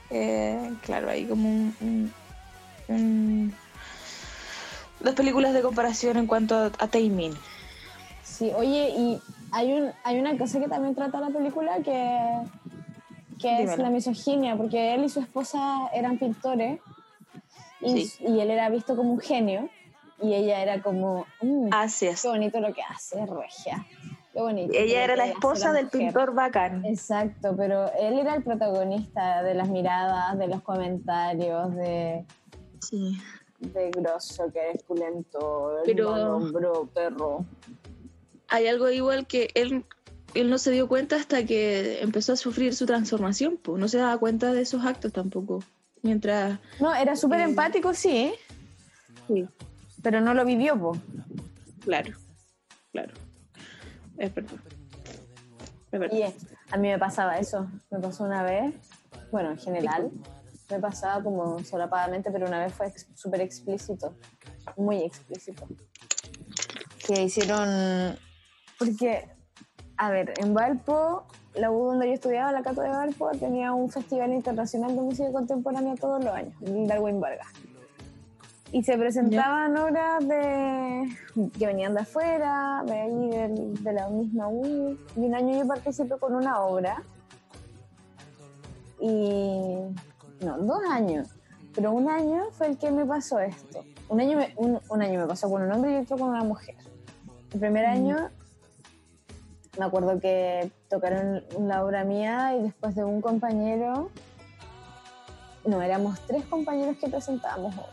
eh, claro, hay como un, un- un- dos películas de comparación en cuanto a, a timing. Sí, oye, y hay, un, hay una cosa que también trata la película que, que es la misoginia, porque él y su esposa eran pintores y, Sí. y él era visto como un genio y ella era como, "Mm, Así es. qué bonito lo que hace, regia. Qué bonito. Ella era la esposa del mujer". pintor bacán. Exacto, pero él era el protagonista de las miradas, de los comentarios, de, Sí. de grosso, que eres pulento, Pero- hombro, perro. Hay algo igual que él, él no se dio cuenta hasta que empezó a sufrir su transformación, pues no se daba cuenta de esos actos tampoco. Mientras... No, era súper Eh, empático, sí, Sí, pero no lo vivió, po. claro, claro. Es verdad. Es verdad. Y a mí me pasaba eso. Me pasó una vez, bueno, en general, me pasaba como solapadamente, pero una vez fue ex- súper explícito, muy explícito. Que hicieron. Porque, a ver, en Valpo, la U donde yo estudiaba, la Cato de Valpo, tenía un festival internacional de música contemporánea todos los años, el Darwin Vargas. Y se presentaban obras de, que venían de afuera, de ahí del- de la misma U. Y un año yo participé con una obra. Y. No, dos años. Pero un año fue el que me pasó esto. Un año me, un, un año me pasó con un hombre y otro con una mujer. El primer año me acuerdo que tocaron la obra mía y después de un compañero. No, éramos tres compañeros que presentábamos obra.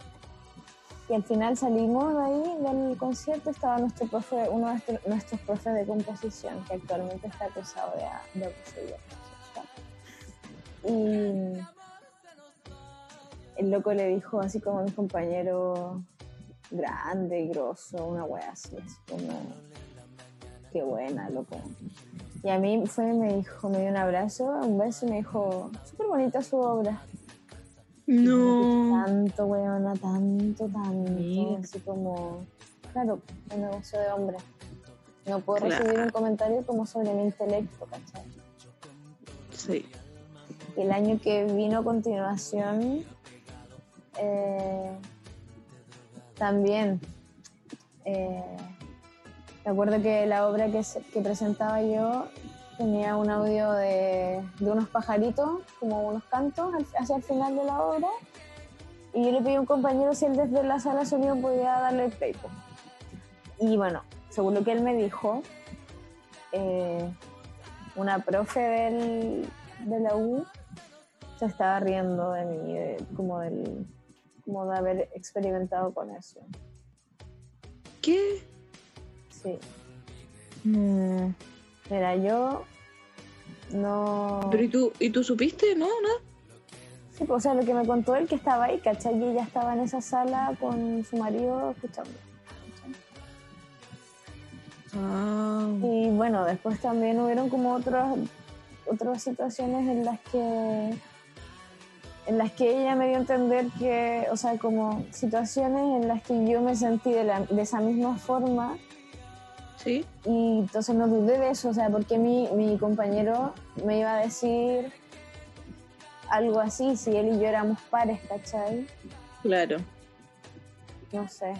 Y al final salimos de ahí del concierto, estaba nuestro profe, uno de nuestro- nuestros profes de composición, que actualmente está acusado de, de. Y el loco le dijo así como a mi compañero grande y grosso, una wea así, así como, qué buena, loco. Y a mí fue me dijo, me dio un abrazo, un beso y me dijo, súper bonita su obra. No. Tanto, weona, tanto, tanto. Mira. Así como, claro, un negocio de hombre. No puedo Claro. recibir un comentario como sobre mi intelecto, ¿cachai? Sí. Y el año que vino a continuación, eh, también, eh, me acuerdo que la obra que, se- que presentaba yo tenía un audio de, unos pajaritos, como unos cantos hacia el final de la obra, y yo le pedí a un compañero si él desde la sala de sonido podía darle el play. po. Y bueno, según lo que él me dijo, eh, una profe del, de la U se estaba riendo de mí, como, del, como de haber experimentado con eso. ¿Qué? Sí. No. Mira, yo no... Pero ¿y tú, ¿y tú supiste? No, nada. Sí, pues, o sea, lo que me contó él que estaba ahí, ¿cachai? Y ella estaba en esa sala con su marido escuchando. Ah. Y bueno, después también hubieron como otras otras situaciones en las que en las que ella me dio a entender que, o sea, como situaciones en las que yo me sentí de, la- de esa misma forma Sí. y entonces no dudé de eso, o sea, porque mi, mi compañero me iba a decir algo así si él y yo éramos pares, ¿cachai? Claro, No sé.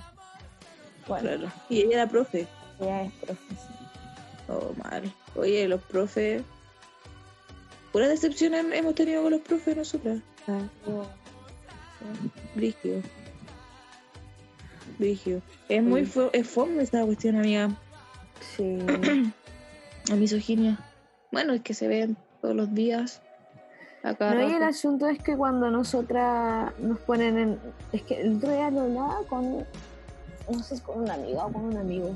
Bueno, claro. Y ella era profe. ella es profesora. Oh, mal. Oye, los profes. Pura decepción hem- hemos tenido con los profes nosotras. Ah, brígido. Brígido. Es muy Sí. fo- es fome esta cuestión, amiga. Sí. La misoginia. Bueno, es que se ven todos los días. Acá. No, y el asunto es que cuando nosotras nos ponen en. Es que el otro día lo hablaba con. No sé con una amiga o con un amigo.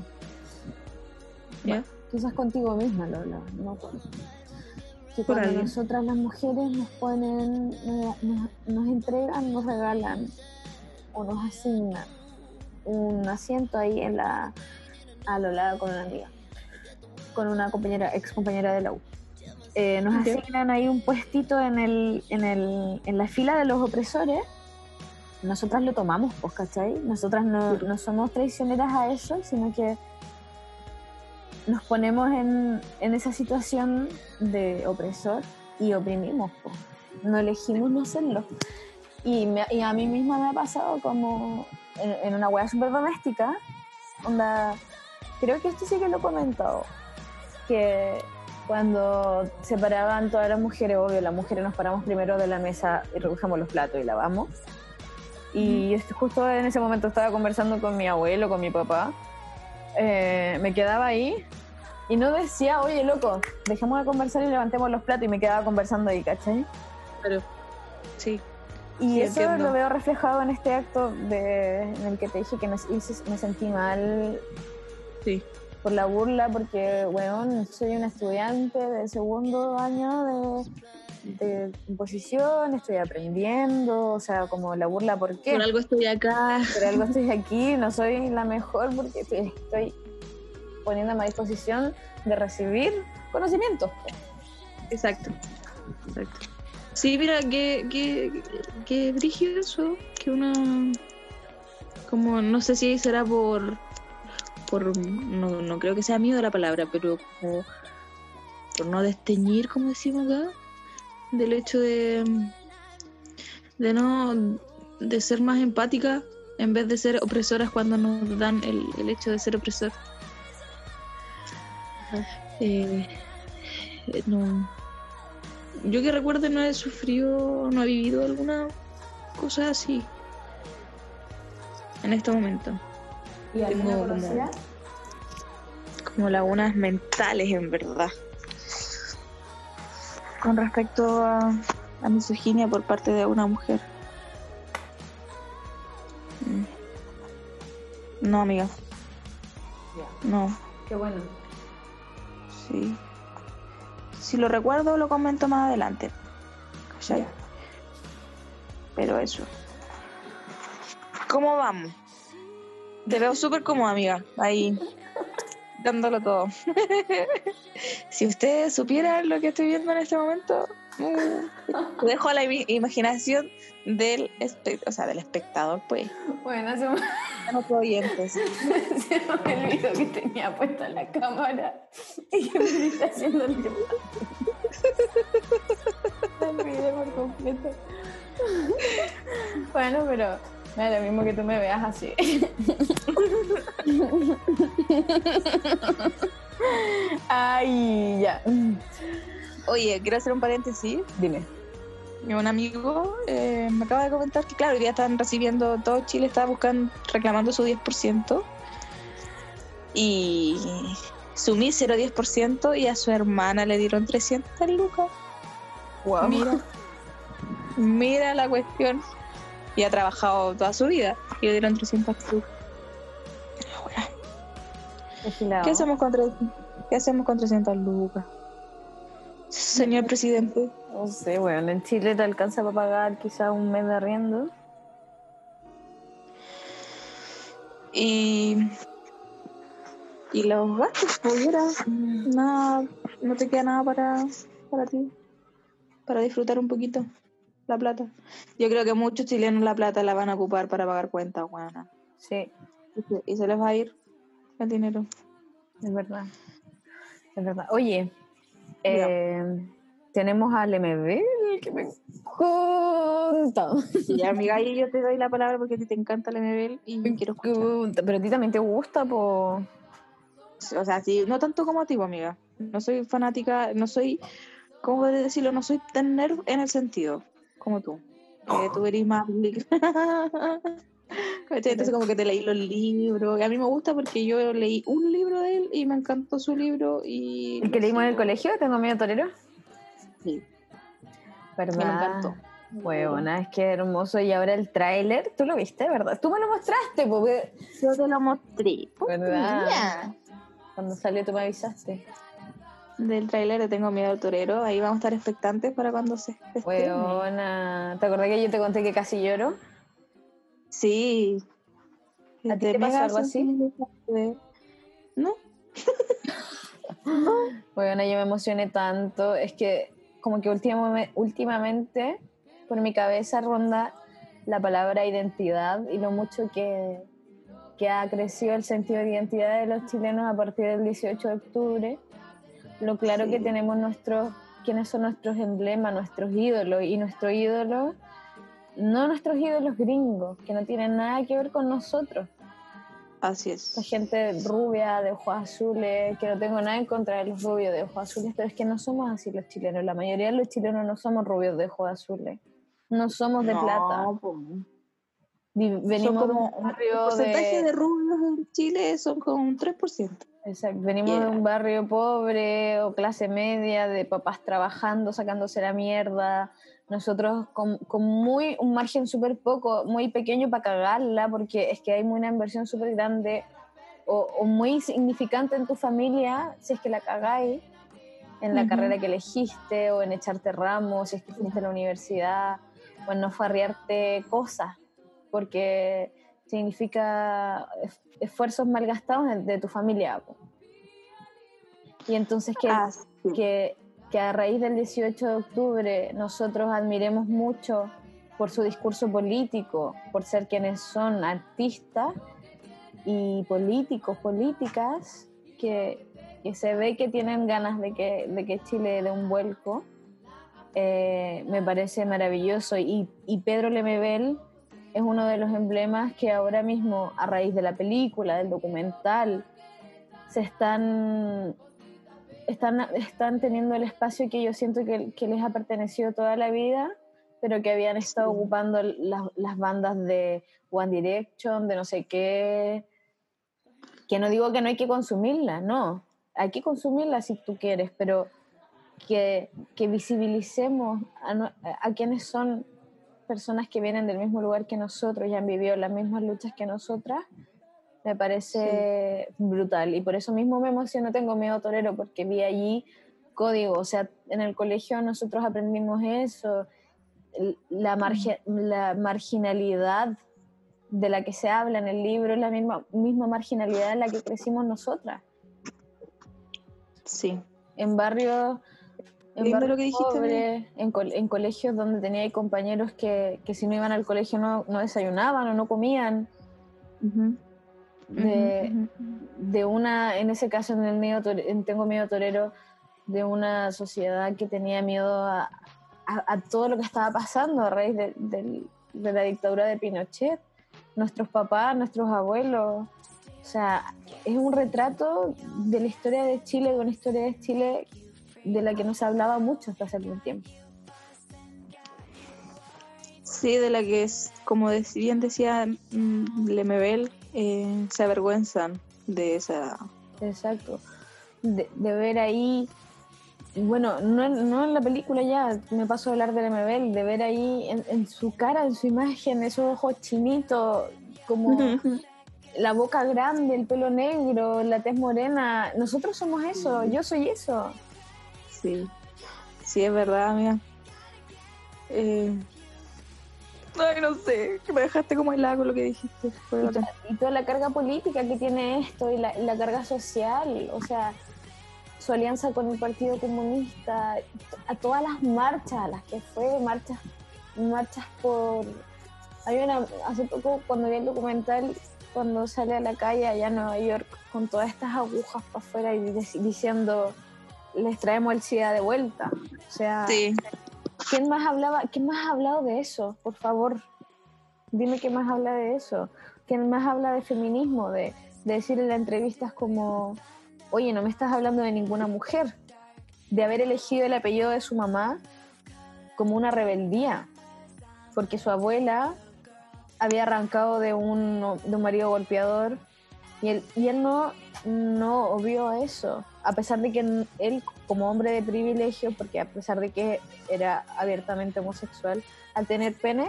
¿Ya? Quizás contigo misma lo hablaba, no acuerdo. Que Por cuando nosotras las mujeres nos ponen. Nos, nos- nos entregan, nos regalan o nos asignan un asiento ahí en la. A lo lado con una amiga. Con una compañera, ex compañera de la U. Eh, nos asignan ahí un puestito en, el, en, el, en la fila de los opresores, nosotras lo tomamos, pues, ¿cachai? Nosotras no, no somos traicioneras a eso, sino que nos ponemos en, en esa situación de opresor y oprimimos, pues. No elegimos no hacerlo. Y, me- y a mí misma me ha pasado como en, en una hueá súper doméstica, onda, creo que esto sí que lo he comentado, que cuando se paraban todas las mujeres, obvio, las mujeres nos paramos primero de la mesa y recogemos los platos y lavamos. Y esto- justo en ese momento estaba conversando con mi abuelo, con mi papá. Eh, me quedaba ahí y no decía, oye, loco, dejemos de conversar y levantemos los platos. Y me quedaba conversando ahí, ¿cachai? Pero, sí. Y Sí, eso entiendo. lo veo reflejado en este acto de, en el que te dije que me, me sentí mal Sí. por la burla, porque, weón, soy una estudiante de segundo año de, de composición, estoy aprendiendo, o sea, como la burla, ¿por qué? Por algo estoy acá. Por algo estoy aquí, no soy la mejor porque estoy, estoy poniéndome a disposición de recibir conocimientos. Exacto. Exacto. Sí, mira, que, que, que brígido eso, que uno, como, no sé si será por, por, no, no creo que sea miedo la palabra, pero como por no desteñir, como decimos acá, del hecho de, de no, de ser más empática en vez de ser opresoras cuando nos dan el, el hecho de ser opresor. Eh, no, yo que recuerde no he sufrido, no he vivido alguna cosa así en este momento. ¿Y alguna Tengo como-? Como lagunas mentales, en verdad. Con respecto a, a misoginia por parte de una mujer. Mm. No, amiga, no. Qué bueno. Sí. Si lo recuerdo, lo comento más adelante. ¿Cachai? Pero eso. ¿Cómo vamos? Te veo súper cómoda, amiga. Ahí. Dándolo todo. si ustedes supieran lo que estoy viendo en este momento, mm, dejo a la imaginación del, o sea, del espectador, pues. Bueno, se me, oyentes. se me olvidó que tenía puesta la cámara y que me está haciendo el Me olvidé por completo. Bueno, pero me da lo mismo que tú me veas así. Ay, ya. Oye, quiero hacer un paréntesis. Dime. un amigo eh, me acaba de comentar que, claro, hoy día están recibiendo, todo Chile está buscando, reclamando su 10%. Y su mísero 10% y a su hermana le dieron 300 lucas. Wow. Mira, mira la cuestión. Y ha trabajado toda su vida y le dieron 300 lucas. Ahora, ¿Qué hacemos con, ¿Qué hacemos con 300 lucas? Señor presidente. No sé, bueno, en Chile te alcanza para pagar quizá un mes de arriendo. Y, y los gastos, pudiera. Nada, no te queda nada para, para ti. Para disfrutar un poquito la plata. Yo creo que muchos chilenos la plata la van a ocupar para pagar cuentas, buena. Sí, Y se- Y se les va a ir el dinero. es verdad. Es verdad. Oye, eh, tenemos al MB que me junta. Y amiga, ahí yo te doy la palabra porque a ti te encanta el MBL y quiero escuchar. Pero a ti también te gusta, po. O sea, sí, no tanto como a ti, amiga. No soy fanática, no soy, ¿cómo puedo decirlo? No soy tan nerd en el sentido como tú. Eh, tú eres más... Entonces como que te leí los libros. Y a mí me gusta porque yo leí un libro de él y me encantó su libro y... ¿El que leímos en el colegio? ¿Tengo miedo torero? Sí, ¿Verdad? me encantó. Huevona, es que hermoso. Y ahora el tráiler, ¿tú lo viste, verdad? Tú me lo mostraste, porque Yo te lo mostré. ¿Verdad? cuando salió tú me avisaste. Del tráiler de Tengo Miedo al Torero. Ahí vamos a estar expectantes para cuando se. Huevona, ¿te acordás que yo te conté que casi lloro? Sí. ¿A ti De te pasó algo así? No. Bueno, yo me emocioné tanto. Es que como que últimamente, últimamente por mi cabeza ronda la palabra identidad y lo mucho que, que ha crecido el sentido de identidad de los chilenos a partir del 18 de octubre. Lo claro Sí. que tenemos nuestros, quiénes son nuestros emblemas, nuestros ídolos y nuestro ídolo no nuestros ídolos gringos, que no tienen nada que ver con nosotros. Así es. La gente rubia, de ojos azules, que no tengo nada en contra de los rubios de ojos azules, pero es que no somos así los chilenos. La mayoría de los chilenos no somos rubios de ojos azules. No somos de plata. Venimos de un barrio el porcentaje de... rubios en Chile son como un 3%. Exacto, venimos de un barrio pobre o clase media, de papás trabajando, sacándose la mierda, nosotros con, muy un margen súper poco, muy pequeño para cagarla, porque es que hay una inversión súper grande o, muy significante en tu familia, si es que la cagáis, en la carrera que elegiste, o en echarte ramos, si es que fuiste a la universidad, o en no farrearte cosas, porque significa esfuerzos malgastados de, tu familia. Y entonces que, ah, que que a raíz del 18 de octubre nosotros admiremos mucho por su discurso político, por ser quienes son artistas y políticos, políticas, que, se ve que tienen ganas de que, de que Chile dé un vuelco. Eh, me parece maravilloso. Y, y Pedro Lemebel es uno de los emblemas que ahora mismo, a raíz de la película, del documental, se están están, están teniendo el espacio que yo siento que, que les ha pertenecido toda la vida, pero que habían estado ocupando las, las bandas de One Direction, de no sé qué, que no digo que no hay que consumirla, no, hay que consumirla si tú quieres, pero que, que visibilicemos a, a, quienes son personas que vienen del mismo lugar que nosotros y han vivido las mismas luchas que nosotras, me parece brutal y por eso mismo me emociono, tengo miedo torero porque vi allí código, o sea, en el colegio nosotros aprendimos eso, la, la marginalidad de la que se habla en el libro es la misma, misma marginalidad en la que crecimos nosotras. Sí. En barrios en barrios pobres, en, en, colegios donde tenía compañeros que, que, si no iban al colegio no, no desayunaban o no comían. De, de, una, en ese caso en el medio, tengo miedo torero, de una sociedad que tenía miedo a, a, todo lo que estaba pasando a raíz de, de, la dictadura de Pinochet. Nuestros papás, nuestros abuelos, o sea, es un retrato de la historia de Chile, de una historia de Chile de la que no se hablaba mucho hasta hace algún tiempo. Sí, de la que es, como bien decía mm, Lemebel, eh, se avergüenzan de esa... Exacto. De, ver ahí, bueno, no, no, en la película ya, me paso a hablar de MBL, de ver ahí en, su cara, en su imagen, esos ojos chinitos, como la boca grande, el pelo negro, la tez morena. Nosotros somos eso, yo soy eso. Sí, sí, es verdad, amiga. Eh, Ay, no sé, que me dejaste como helada con lo que dijiste. Y, toda la carga política que tiene esto y la, carga social, o sea, su alianza con el Partido Comunista, a todas las marchas, a las que fue, marchas, marchas por... Hay una, hace poco cuando vi el documental, cuando sale a la calle allá en Nueva York con todas estas agujas para afuera y diciendo, les traemos el SIDA de vuelta. O sea, sí. ¿Quién más hablaba? ¿Quién más ha hablado de eso? Por favor, dime quién más habla de eso. ¿Quién más habla de feminismo? De, de decir en las entrevistas como, oye, no me estás hablando de ninguna mujer. De haber elegido el apellido de su mamá como una rebeldía. Porque su abuela había arrancado de un, de un marido golpeador y él, y él no, no vio eso a pesar de que él, como hombre de privilegio, porque a pesar de que era abiertamente homosexual, al tener pene,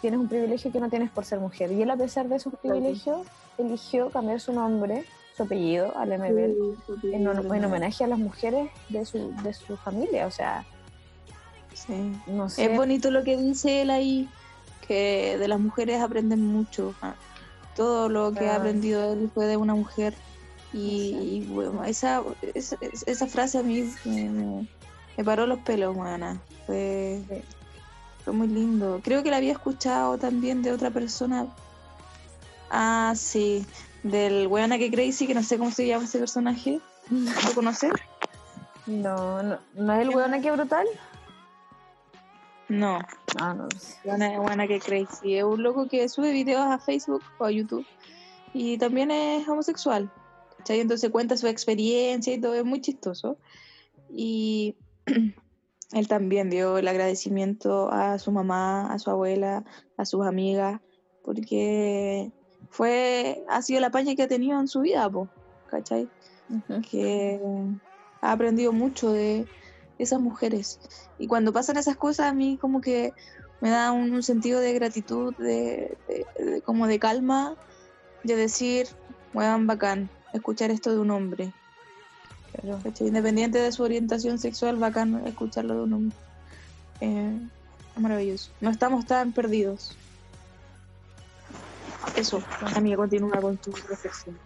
tienes un privilegio que no tienes por ser mujer. Y él, a pesar de esos privilegios, eligió cambiar su nombre, su apellido, al MBL, en, homenaje a las mujeres de su, de su familia. O sea, no sé. Es bonito lo que dice él ahí, que de las mujeres aprenden mucho. Ah, todo lo que ha aprendido él fue de una mujer y, bueno, esa, esa, frase a mí me, paró los pelos, mana. Fue, fue muy lindo. Creo que la había escuchado también de otra persona. Ah, sí, del weona que Crazy, que no sé cómo se llama ese personaje. ¿Lo conoces? No, no, ¿no es el weona que brutal? No, No, no. Buena, buena que crazy. Es un loco que sube videos a Facebook o a YouTube y también es homosexual. ¿Cachai? Entonces cuenta su experiencia y todo, es muy chistoso. Y él también dio el agradecimiento a su mamá, a su abuela, a sus amigas, porque fue, ha sido la paña que ha tenido en su vida, po, ¿cachai? Que ha aprendido mucho de esas mujeres. Y cuando pasan esas cosas a mí como que me da un, un sentido de gratitud, de, de- de- como de calma, de decir, weón, bacán, escuchar esto de un hombre. Pero-. Independiente de su orientación sexual, bacán escucharlo de un hombre. Eh, es maravilloso. No estamos tan perdidos. Eso, amiga, continúa con tu reflexión.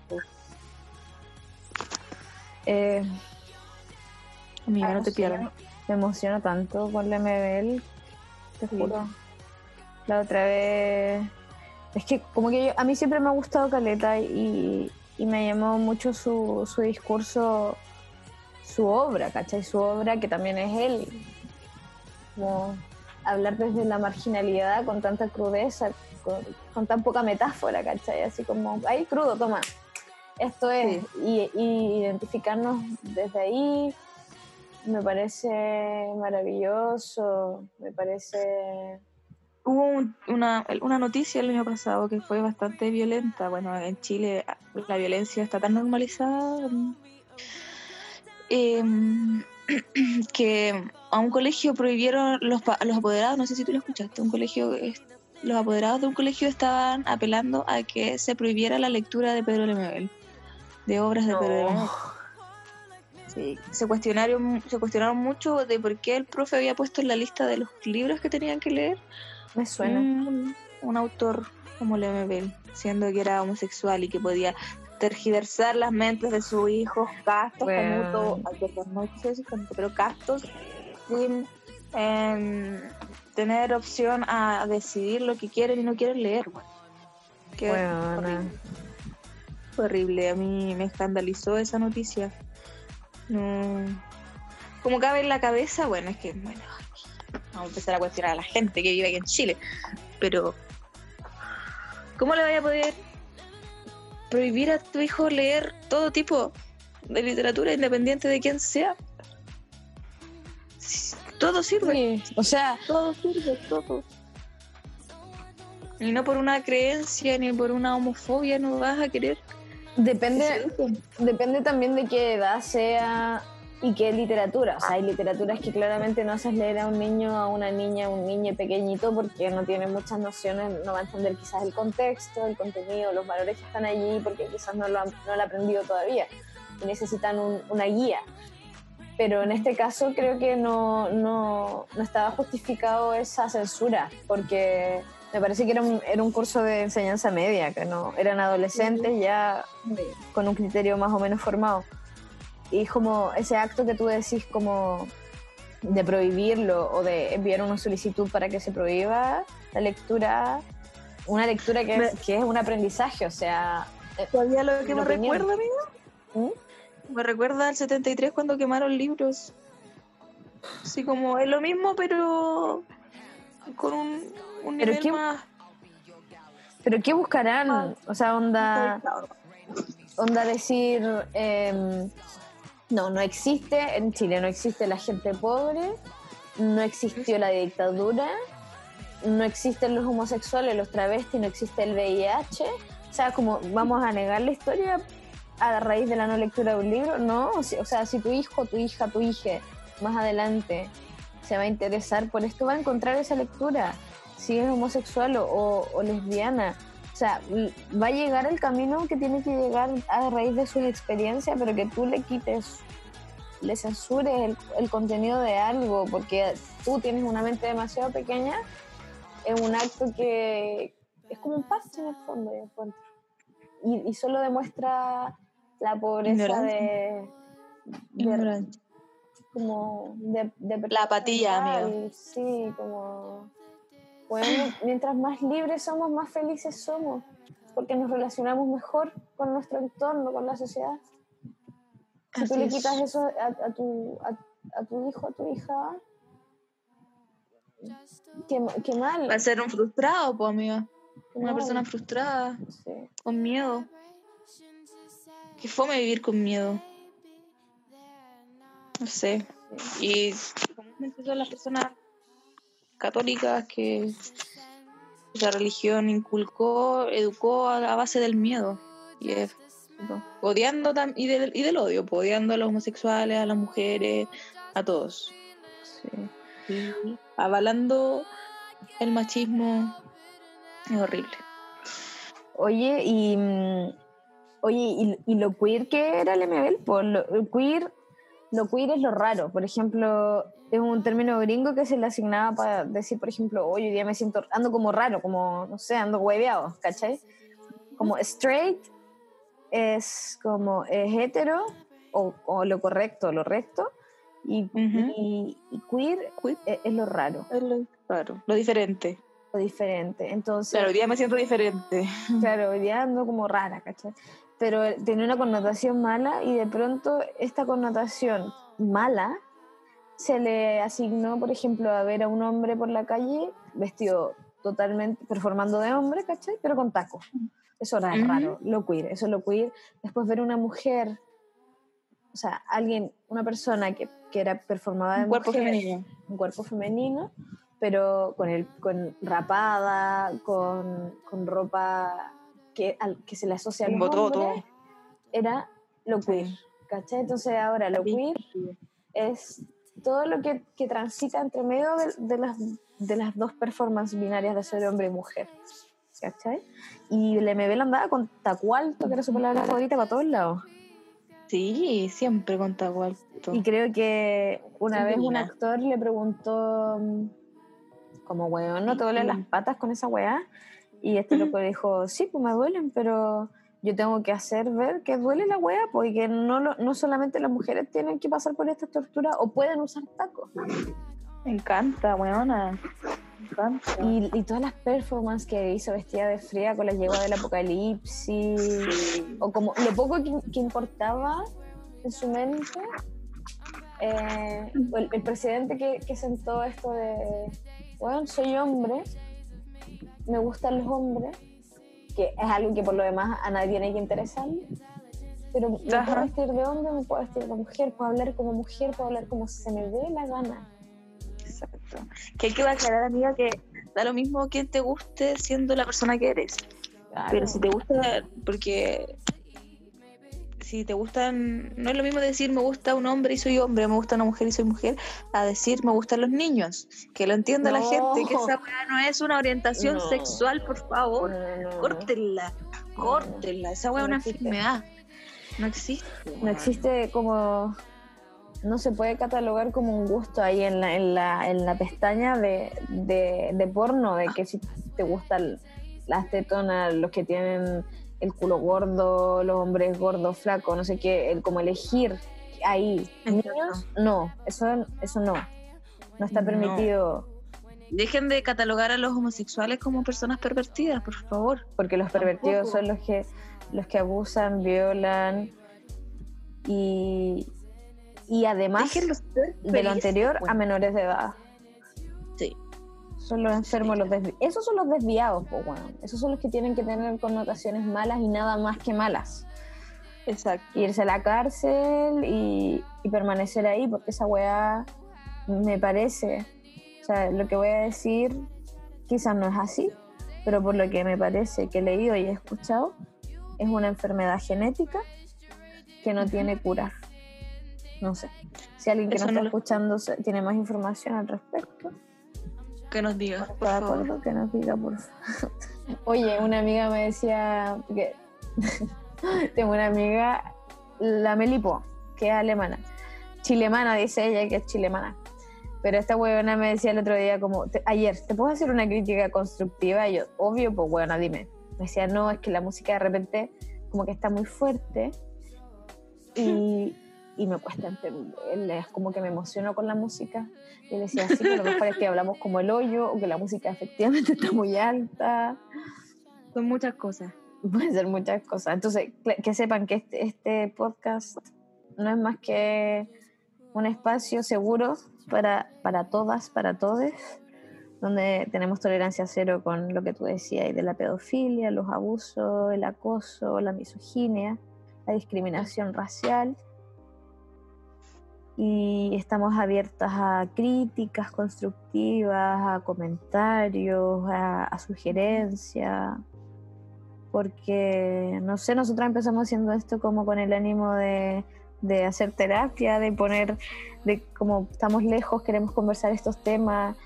Eh, Amiga, no te pierdas. Me emociona tanto con la MBL, te juro. La otra vez. Es que, como que yo- a mí siempre me ha gustado Caleta y, y me llamó mucho su, su discurso, su obra, ¿cachai? Su obra que también es él. Como hablar desde la marginalidad con tanta crudeza, con, con tan poca metáfora, ¿cachai? Así como, ahí crudo, toma. Esto es. Y, y identificarnos desde ahí me parece maravilloso, me parece... Hubo un- una, una noticia el año pasado que fue bastante violenta. Bueno, en Chile la violencia está tan normalizada em, que a un colegio prohibieron los, los apoderados, no sé si tú lo escuchaste, un colegio, los apoderados de un colegio estaban apelando a que se prohibiera la lectura de Pedro Lemebel, de obras de Pedro Lemebel. Sí, se cuestionaron, se cuestionaron mucho de por qué el profe había puesto en la lista de los libros que tenían que leer Me suena. un, un autor como Lemebel, siendo que era homosexual y que podía tergiversar las mentes de sus hijos castos, Bueno. perdón, no canuto, pero castos, sin em, tener opción a decidir lo que quieren y no quieren leer. bueno. Qué Weona. horrible. Horrible, a mí me escandalizó esa noticia. No. Como cabe en la cabeza, bueno, es que, bueno, vamos a empezar a cuestionar a la gente que vive aquí en Chile, pero ¿cómo le vaya a poder prohibir a tu hijo leer todo tipo de literatura independiente de quién sea? Todo sirve, Sí, O sea, todo sirve, todo. Y no por una creencia ni por una homofobia no vas a querer depende, depende también de qué edad sea y qué literatura. O sea, hay literaturas que claramente no haces leer a un niño, a una niña, a un niño pequeñito porque no tiene muchas nociones, no va a entender quizás el contexto, el contenido, los valores que están allí porque quizás no lo han, no lo ha aprendido todavía y necesitan un- una guía. Pero en este caso creo que no, no, no estaba justificado esa censura porque me parece que era un, era un curso de enseñanza media, que no eran adolescentes ya con un criterio más o menos formado. Y como ese acto que tú decís como de prohibirlo o de enviar una solicitud para que se prohíba la lectura, una lectura que, es, que es un aprendizaje, o sea... eh, Todavía lo que me opinión. recuerda, amigo, ¿Mm? me recuerda al 73 cuando quemaron libros. Así como es lo mismo, pero con un, un Pero nivel qué- más. Pero ¿qué buscarán? O sea, onda... onda decir, em, no, no existe, en Chile no existe la gente pobre, no existió la dictadura, no existen los homosexuales, los travestis, no existe el VIH. O sea, como vamos a negar la historia a raíz de la no lectura de un libro, no. O sea, si tu hijo, tu hija, tu hija más adelante se va a interesar por esto, va a encontrar esa lectura. Si es homosexual o, o- lesbiana, sea, l- va a llegar el camino que tiene que llegar a raíz de sus experiencias, pero que tú le quites, le censures el, el contenido de algo, porque tú tienes una mente demasiado pequeña, es un acto que es como un parche en el fondo, yo encuentro. Y, y solo demuestra la pobreza de, de, Ignorante. como de, de La apatía, amiga. Sí, como bueno, mientras más libres somos, más felices somos, porque nos relacionamos mejor con nuestro entorno, con la sociedad. Si tú le es. quitas eso a, a tu, a, a tu hijo, a tu hija, qué, qué mal. Va a ser un frustrado, pues, amiga. qué Una mal. persona frustrada, Sí. con miedo. Qué fome vivir con miedo. No sé. Y comúnmente son las personas católicas que la religión inculcó, educó a base del miedo. Y es no, odiando tam- y del, y del odio, pues, odiando a los homosexuales, a las mujeres, a todos. Sí. Avalando el machismo es horrible. Oye, y. mm, Oye, y, y lo queer que era el MBL, pues lo, lo queer, lo queer es lo raro. Por ejemplo, es un término gringo que se le asignaba para decir, por ejemplo, hoy día me siento, ando como raro, como, no sé, ando hueveado, ¿cachai? Como straight es como es hetero o, o lo correcto, lo recto, y, y- y queer Queer. es, es lo raro, Es lo, claro, lo diferente. lo diferente. Entonces, Claro, hoy día me siento diferente. Claro, hoy día ando como rara, ¿cachai? Pero tiene una connotación mala y de pronto esta connotación mala se le asignó, por ejemplo, a ver a un hombre por la calle vestido totalmente, performando de hombre, ¿cachai? Pero con tacos. Eso era raro, lo queer, eso es lo queer. Después ver una mujer, o sea, alguien, una persona que, que era performada de Un cuerpo mujer, femenino. un cuerpo femenino, pero con el con rapada, con, con ropa que, al- que se le asocia a los bototo. hombres, era lo queer, ¿cachai? Entonces ahora lo queer es todo lo que, que transita entre medio de, de las, de las dos performances binarias de ser hombre y mujer, ¿cachai? Y el MBL andaba con taco alto, que era su palabra favorita, para todos lados. Sí, siempre con taco alto. Y creo que una Siempre vez un actor le preguntó, mm, como, weón, ¿no te duelen las patas con esa weá? Y este loco dijo, sí, pues me duelen, pero yo tengo que hacer ver que duele la weá, porque no, lo- no solamente las mujeres tienen que pasar por esta tortura o pueden usar tacos. Me encanta, weona. Me encanta. Y, y todas las performances que hizo vestida de fría con la yegua del apocalipsis, o como lo poco que, que importaba en su mente, eh, el, el presidente que, que sentó esto de, bueno, soy hombre, me gustan los hombres, que es algo que por lo demás a nadie tiene que interesarle, pero me puedo vestir de hombre, me puedo vestir de mujer, puedo hablar como mujer, puedo hablar como se me dé la gana. Exacto. Que hay que aclarar, amiga, que da lo mismo que te guste siendo la persona que eres. Pero si te gusta, porque si te gustan, no es lo mismo decir me gusta un hombre y soy hombre, me gusta una mujer y soy mujer, a decir me gustan los niños. Que lo entienda la gente, que esa weá no es una orientación No. sexual, por favor. No, Córtenla, córtenla. Esa weá es una existe. enfermedad. No existe. no existe como no se puede catalogar como un gusto ahí en la, en la, en la pestaña de, de, de porno, de que si te gustan las tetonas, los que tienen el culo gordo, los hombres gordos, flacos, no sé qué, el, como elegir ahí. Niños, no, eso, eso no. No está No. permitido Dejen de catalogar a los homosexuales como personas pervertidas, por favor. porque los pervertidos Tampoco. son los que, los que abusan, violan y, y además de lo anterior pues. a menores de edad. Son los enfermos, los desvi- esos son los desviados, pues bueno. Esos son los que tienen que tener connotaciones malas y nada más que malas. Exacto. Irse a la cárcel y, y permanecer ahí, porque esa weá me parece, o sea, lo que voy a decir quizás no es así, pero por lo que me parece que he leído y he escuchado, es una enfermedad genética que no tiene cura. No sé. Si alguien que Eso no está lo- escuchando tiene más información al respecto, Que nos digas, por favor. acuerdo que nos diga, por favor. Oye, una amiga me decía que tengo una amiga, la Melipo, que es alemana. Chilemana, dice ella que es chilemana. Pero esta huevona me decía el otro día como, "Te- ayer, ¿te puedo hacer una crítica constructiva? Y yo, obvio, pues bueno, dime. Me decía, no, es que la música de repente como que está muy fuerte y, y me cuesta entenderla, es como que me emociono con la música. Y le decía, sí, pero a lo mejor es que hablamos como el hoyo o que la música efectivamente está muy alta. Son muchas cosas. Puede ser muchas cosas. Entonces, que sepan que este, este podcast no es más que un espacio seguro para, para todas, para todos, donde tenemos tolerancia cero con lo que tú decías, de la pedofilia, los abusos, el acoso, la misoginia, la discriminación racial. Y estamos abiertas a críticas constructivas, a comentarios, a, sugerencias, porque, no sé, nosotros empezamos haciendo esto como con el ánimo de, de hacer terapia, de poner, de como estamos lejos, queremos conversar estos temas,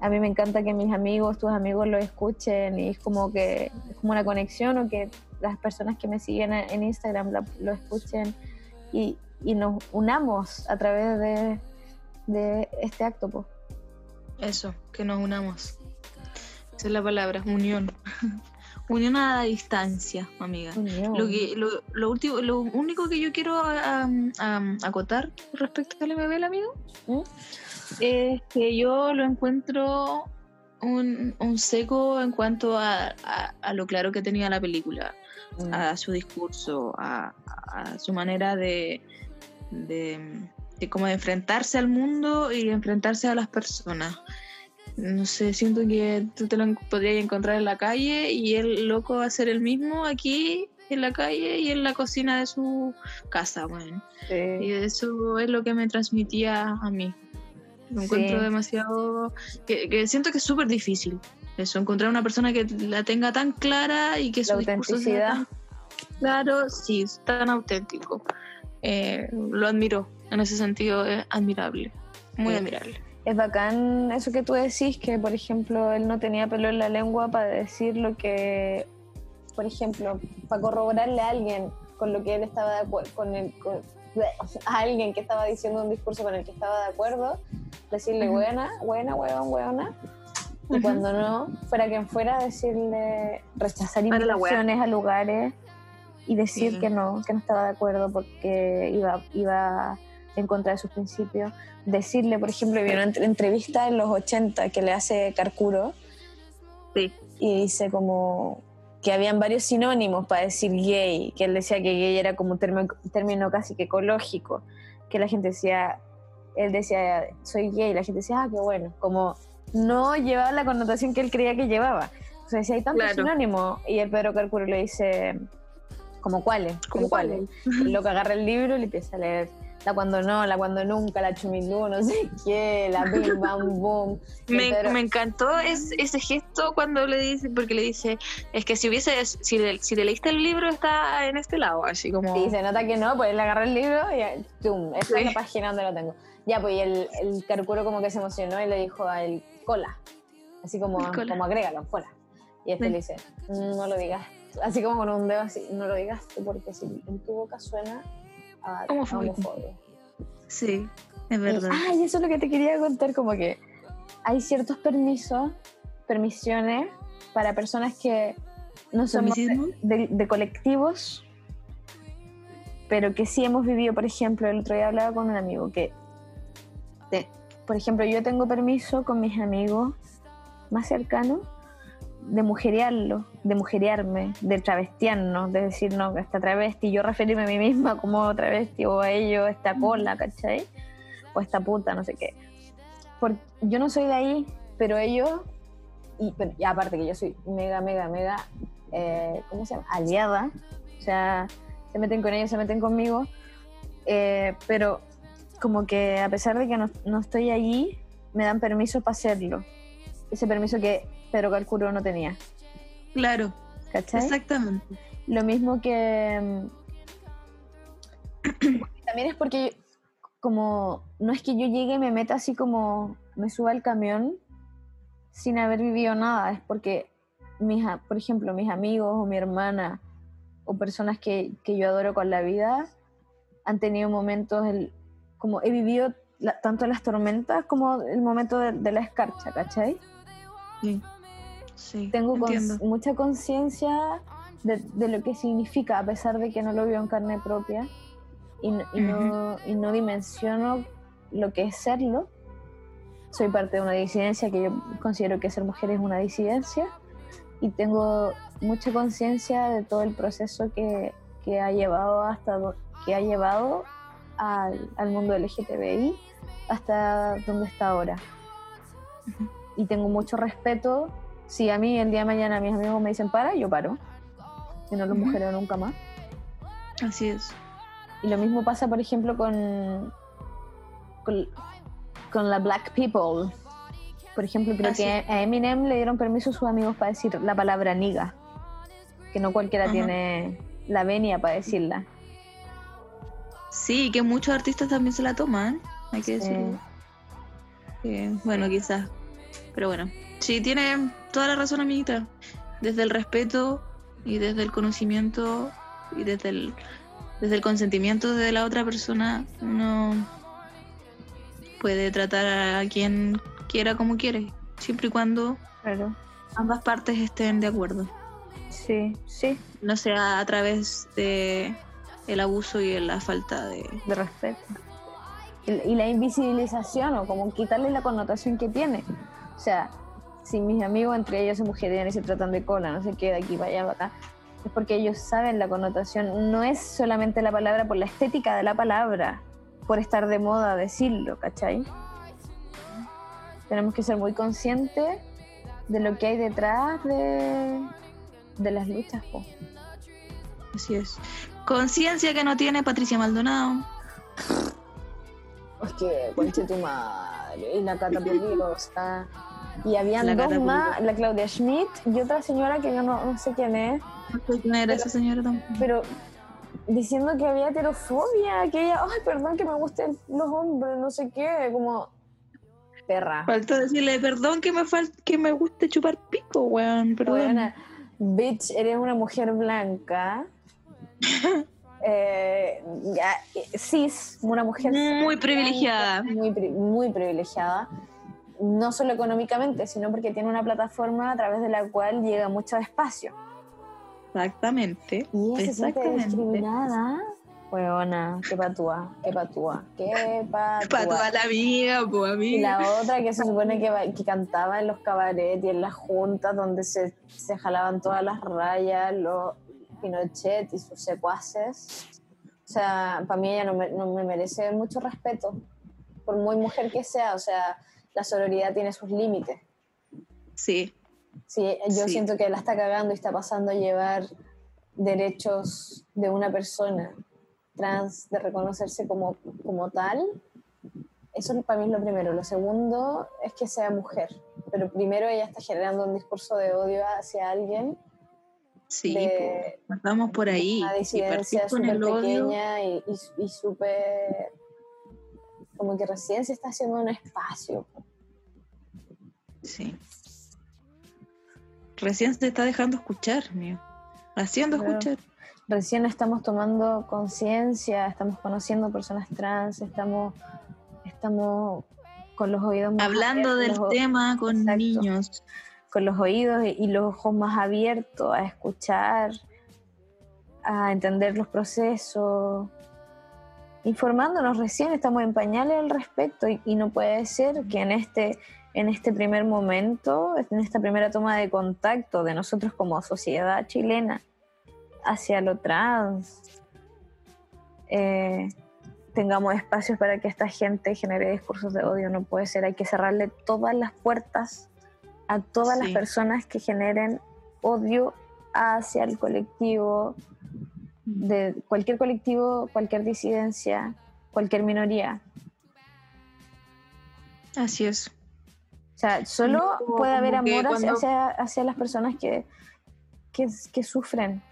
a mí me encanta que mis amigos, tus amigos lo escuchen y es como que es como una conexión o que las personas que me siguen en Instagram lo escuchen. Y, nos unamos a través de, este acto. Eso, que nos unamos. Esa es la palabra, unión. unión a la distancia, amiga. Lo, que, lo, último, lo único que yo quiero acotar respecto al MBL, amigo, ¿Mm? es que yo lo encuentro un, seco en cuanto a, lo claro que tenía la película, mm. a su discurso, a, su manera de, de, como de enfrentarse al mundo y enfrentarse a las personas. No sé, siento que tú te lo podrías encontrar en la calle y el loco va a ser el mismo aquí en la calle y en la cocina de su casa, bueno. Y eso es lo que me transmitía a mí. Lo encuentro demasiado. Que, siento que es súper difícil eso, encontrar una persona que la tenga tan clara y que su discurso sea claro, sí, tan auténtico. Eh, lo admiro, en ese sentido es admirable, muy admirable. Es bacán eso que tú decís, que por ejemplo él no tenía pelo en la lengua para decir lo que, por ejemplo, para corroborarle a alguien con lo que él estaba de acuerdo, con, el, a alguien que estaba diciendo un discurso con el que estaba de acuerdo, decirle buena, buena, huevón, huevona. Y cuando no, fuera quien fuera, decirle, rechazar invitaciones a lugares y decir que no, que no estaba de acuerdo porque iba, iba en contra de sus principios. Decirle, por ejemplo, vi una entrevista en los 80 que le hace Carcuro sí. y dice como que habían varios sinónimos para decir gay, que él decía que gay era como un término casi que ecológico, que la gente decía él decía, soy gay, y la gente decía, ah, qué bueno, como no llevaba la connotación que él creía que llevaba. O sea, decía, hay tantos sinónimos, y el Pedro Cálculo le dice, ¿como cuáles? ¿Como cuáles? Lo que agarra el libro y le empieza a leer la cuando no, la cuando nunca, la chumilú, no sé qué, la bim bam boom. Me, me, encantó ese gesto cuando le dice, porque le dice, es que si hubiese, si, si te leíste el libro está en este lado, así como... Y se nota que no, pues él agarra el libro y ¡tum! Esta es la página donde lo tengo. Ya, pues y el, el carcuro como que se emocionó y le dijo a él, cola. Así como, como agrégalo, cola. Y este le dice, no lo digas. Así como con un dedo así, no lo digas porque si en tu boca suena a homofobia. Sí, es verdad. ah, y eso es lo que te quería contar, como que hay ciertos permisos, permisiones para personas que no de, de, colectivos, pero que sí hemos vivido, por ejemplo, el otro día hablaba con un amigo que, por ejemplo, yo tengo permiso con mis amigos más cercanos de mujerearlo, de mujerearme, de travestiarnos, de decir, no, esta travesti, yo referirme a mí misma como travesti o a ellos, esta cola, ¿cachai? O esta puta, no sé qué. Porque yo no soy de ahí, pero ellos, y, aparte que yo soy mega, mega, mega, eh, ¿cómo se llama? Aliada, o sea, se meten con ellos, se meten conmigo, eh, pero como que a pesar de que no, no estoy allí, me dan permiso para hacerlo. Ese permiso que Pedro Calcuro no tenía. Claro. ¿Cachai? Exactamente. Lo mismo que. Mm, también es porque, como. No es que yo llegue y me meta así como. Me suba al camión sin haber vivido nada. Es porque, mis, por ejemplo, mis amigos o mi hermana o personas que, yo adoro con la vida han tenido momentos. El, como he vivido tanto las tormentas como el momento de, de la escarcha, ¿cachai? Sí. Tengo mucha conciencia de, lo que significa, a pesar de que no lo veo en carne propia y, no, y no dimensiono lo que es serlo. Soy parte de una disidencia que yo considero que ser mujer es una disidencia y tengo mucha conciencia de todo el proceso que, que, ha llevado hasta que ha llevado al, al mundo LGTBI hasta donde está ahora. y tengo mucho respeto. Si a mí el día de mañana mis amigos me dicen para, yo paro. Y no los Ujú. mujereo nunca más. Así es. Y lo mismo pasa, por ejemplo, con, con, con la Black People. Por ejemplo, creo Ah, que a Eminem le dieron permiso a sus amigos para decir la palabra niga. Que no cualquiera Ajá. tiene la venia para decirla. Sí, que muchos artistas también se la toman, hay que Sí. decirlo. Eh, bueno, quizás. Pero bueno, sí, tiene toda la razón, amiguita. Desde el respeto y desde el conocimiento y desde el, desde el consentimiento de la otra persona, uno puede tratar a quien quiera como quiere, siempre y cuando Claro. ambas partes estén de acuerdo. Sí, sí, No sea a través de el abuso y la falta de... de respeto. Y, y la invisibilización, o como quitarle la connotación que tiene. O sea, si mis amigos entre ellos se mujerean y se tratan de cola, no sé qué, de aquí para allá, para acá, es porque ellos saben la connotación. No es solamente la palabra por la estética de la palabra, por estar de moda decirlo, ¿cachai? Tenemos que ser muy conscientes de lo que hay detrás de, de las luchas, po. Así es. Conciencia que no tiene Patricia Maldonado. Es que, conche tu madre, y la Cata Peliosa. Y habían La dos más, la Claudia Schmidt y otra señora que yo no, no sé quién es, No sé quién era esa señora tampoco. pero diciendo que había heterofobia, que ella, ay, perdón que me gusten los hombres, no sé qué, como perra. Faltó decirle, perdón que me fal que me guste chupar pico, weón. Perdón. Buena. Bitch, eres una mujer blanca. eh, ya, eh, cis, una mujer Muy privilegiada. muy, pri- muy privilegiada, no solo económicamente, sino porque tiene una plataforma a través de la cual llega mucho espacio. Exactamente. Y siente Exactamente. discriminada. Huevona, qué patúa, qué patúa, qué patúa. toda la amiga, pues Y amiga. la otra que se supone que cantaba en los cabarets y en las juntas donde se, se jalaban todas las rayas, los Pinochet y sus secuaces. O sea, para mí ella no me, no me merece mucho respeto, por muy mujer que sea. O sea, la sororidad tiene sus límites. Sí. Sí, yo Sí. siento que la está cagando y está pasando a llevar derechos de una persona trans, de reconocerse como, como tal. Eso para mí es lo primero. Lo segundo es que sea mujer. Pero primero ella está generando un discurso de odio hacia alguien, Sí, De- pues, Estamos por ahí. una Si disidencia súper pequeña y, y, y súper... Como que recién se está haciendo un espacio. sí. Recién se está dejando escuchar, mío. Haciendo Claro. escuchar. recién estamos tomando conciencia, estamos conociendo personas trans, estamos, estamos con los oídos más Hablando abiertos, del tema con Exacto. niños. con los oídos y los ojos más abiertos a escuchar, a entender los procesos, informándonos recién, estamos en pañales al respecto y, y no puede ser que en este, en este primer momento, en esta primera toma de contacto de nosotros como sociedad chilena hacia lo trans, eh, tengamos espacios para que esta gente genere discursos de odio, no puede ser, hay que cerrarle todas las puertas a todas las personas que generen odio hacia el colectivo, de cualquier colectivo, cualquier disidencia, cualquier minoría. Así es. O sea, solo No, puede haber amor hacia, cuando- hacia, hacia las personas que, que, que sufren.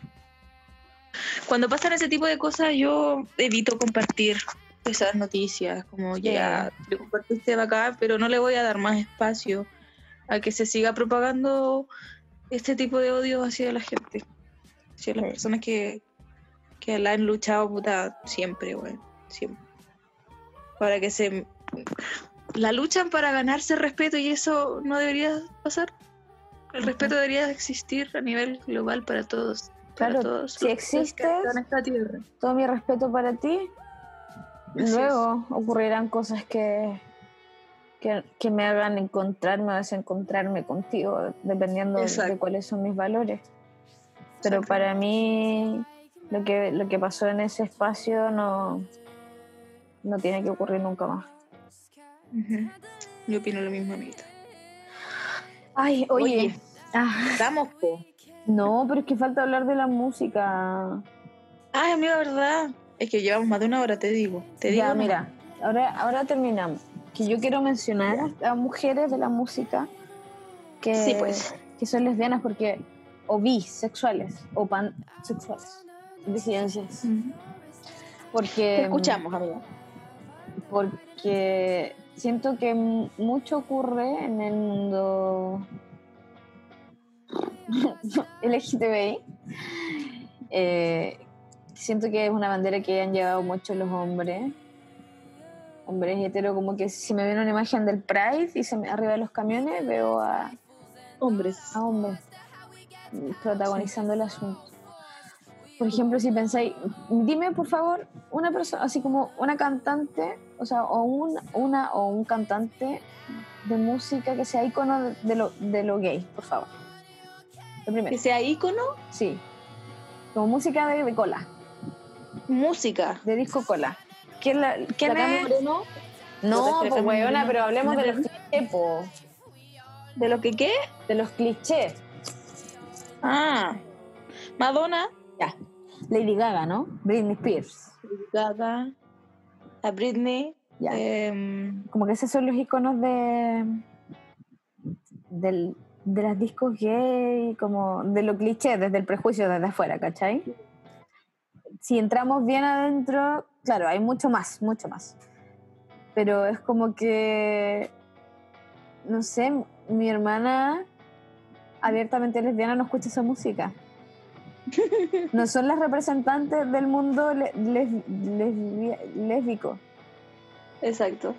Cuando pasan ese tipo de cosas, yo evito compartir esas noticias. Como Sí. ya, le compartiste acá, pero no le voy a dar más espacio a que se siga propagando este tipo de odio hacia la gente. Hacia las Sí. personas que, que la han luchado puta siempre, güey. Siempre. Para que se. La luchan para ganarse respeto y eso no debería pasar. El respeto debería existir a nivel global para todos. para Claro, todos si existes, habitan esta tierra. Todo mi respeto para ti. Así Luego ocurrirán cosas que, que, que me hagan encontrarme o desencontrarme contigo, dependiendo de cuáles son mis valores. Pero para mí, lo que, lo que pasó en ese espacio no, no tiene que ocurrir nunca más. Yo opino lo mismo, amiguita. Ay, oye. Ah, Estamos, po. no, pero es que falta hablar de la música. Ay, amiga, ¿verdad? Es que llevamos más de una hora, te digo. Te digo. Ya, nomás. mira, ahora, ahora terminamos. Que yo quiero mencionar a mujeres de la música que, Sí, pues. que son lesbianas porque o bisexuales o pansexuales, disidencias. Porque Te escuchamos, amiga. porque siento que mucho ocurre en el mundo LGTBI. Eh, siento que es una bandera que han llevado mucho los hombres. Hombres hetero, como que si me viene una imagen del Pride y se me, arriba de los camiones veo a, Hombres. a hombres protagonizando el asunto. Por ejemplo, si pensáis, dime por favor una persona, así como una cantante, o sea, o un, una o un cantante de música que sea icono de lo, de lo gay, por favor. Lo primero, Que sea ícono, sí. Como música de, de cola, música. de disco cola. ¿Quién, la, quién La es? Moreno, No, pues weona, pero hablemos de los clichés, po. ¿De lo que qué? De los clichés. Ah. Madonna. Ya. Lady Gaga, ¿no? Britney Spears. Gaga. A Britney. Ya. em, como que esos son los iconos de del, de las discos gay, como de lo cliché, desde el prejuicio desde afuera, ¿cachai? Si entramos bien adentro, claro, hay mucho más, mucho más. Pero es como que, no sé, mi hermana abiertamente lesbiana no escucha esa música. No son las representantes del mundo le- lésbico. exacto.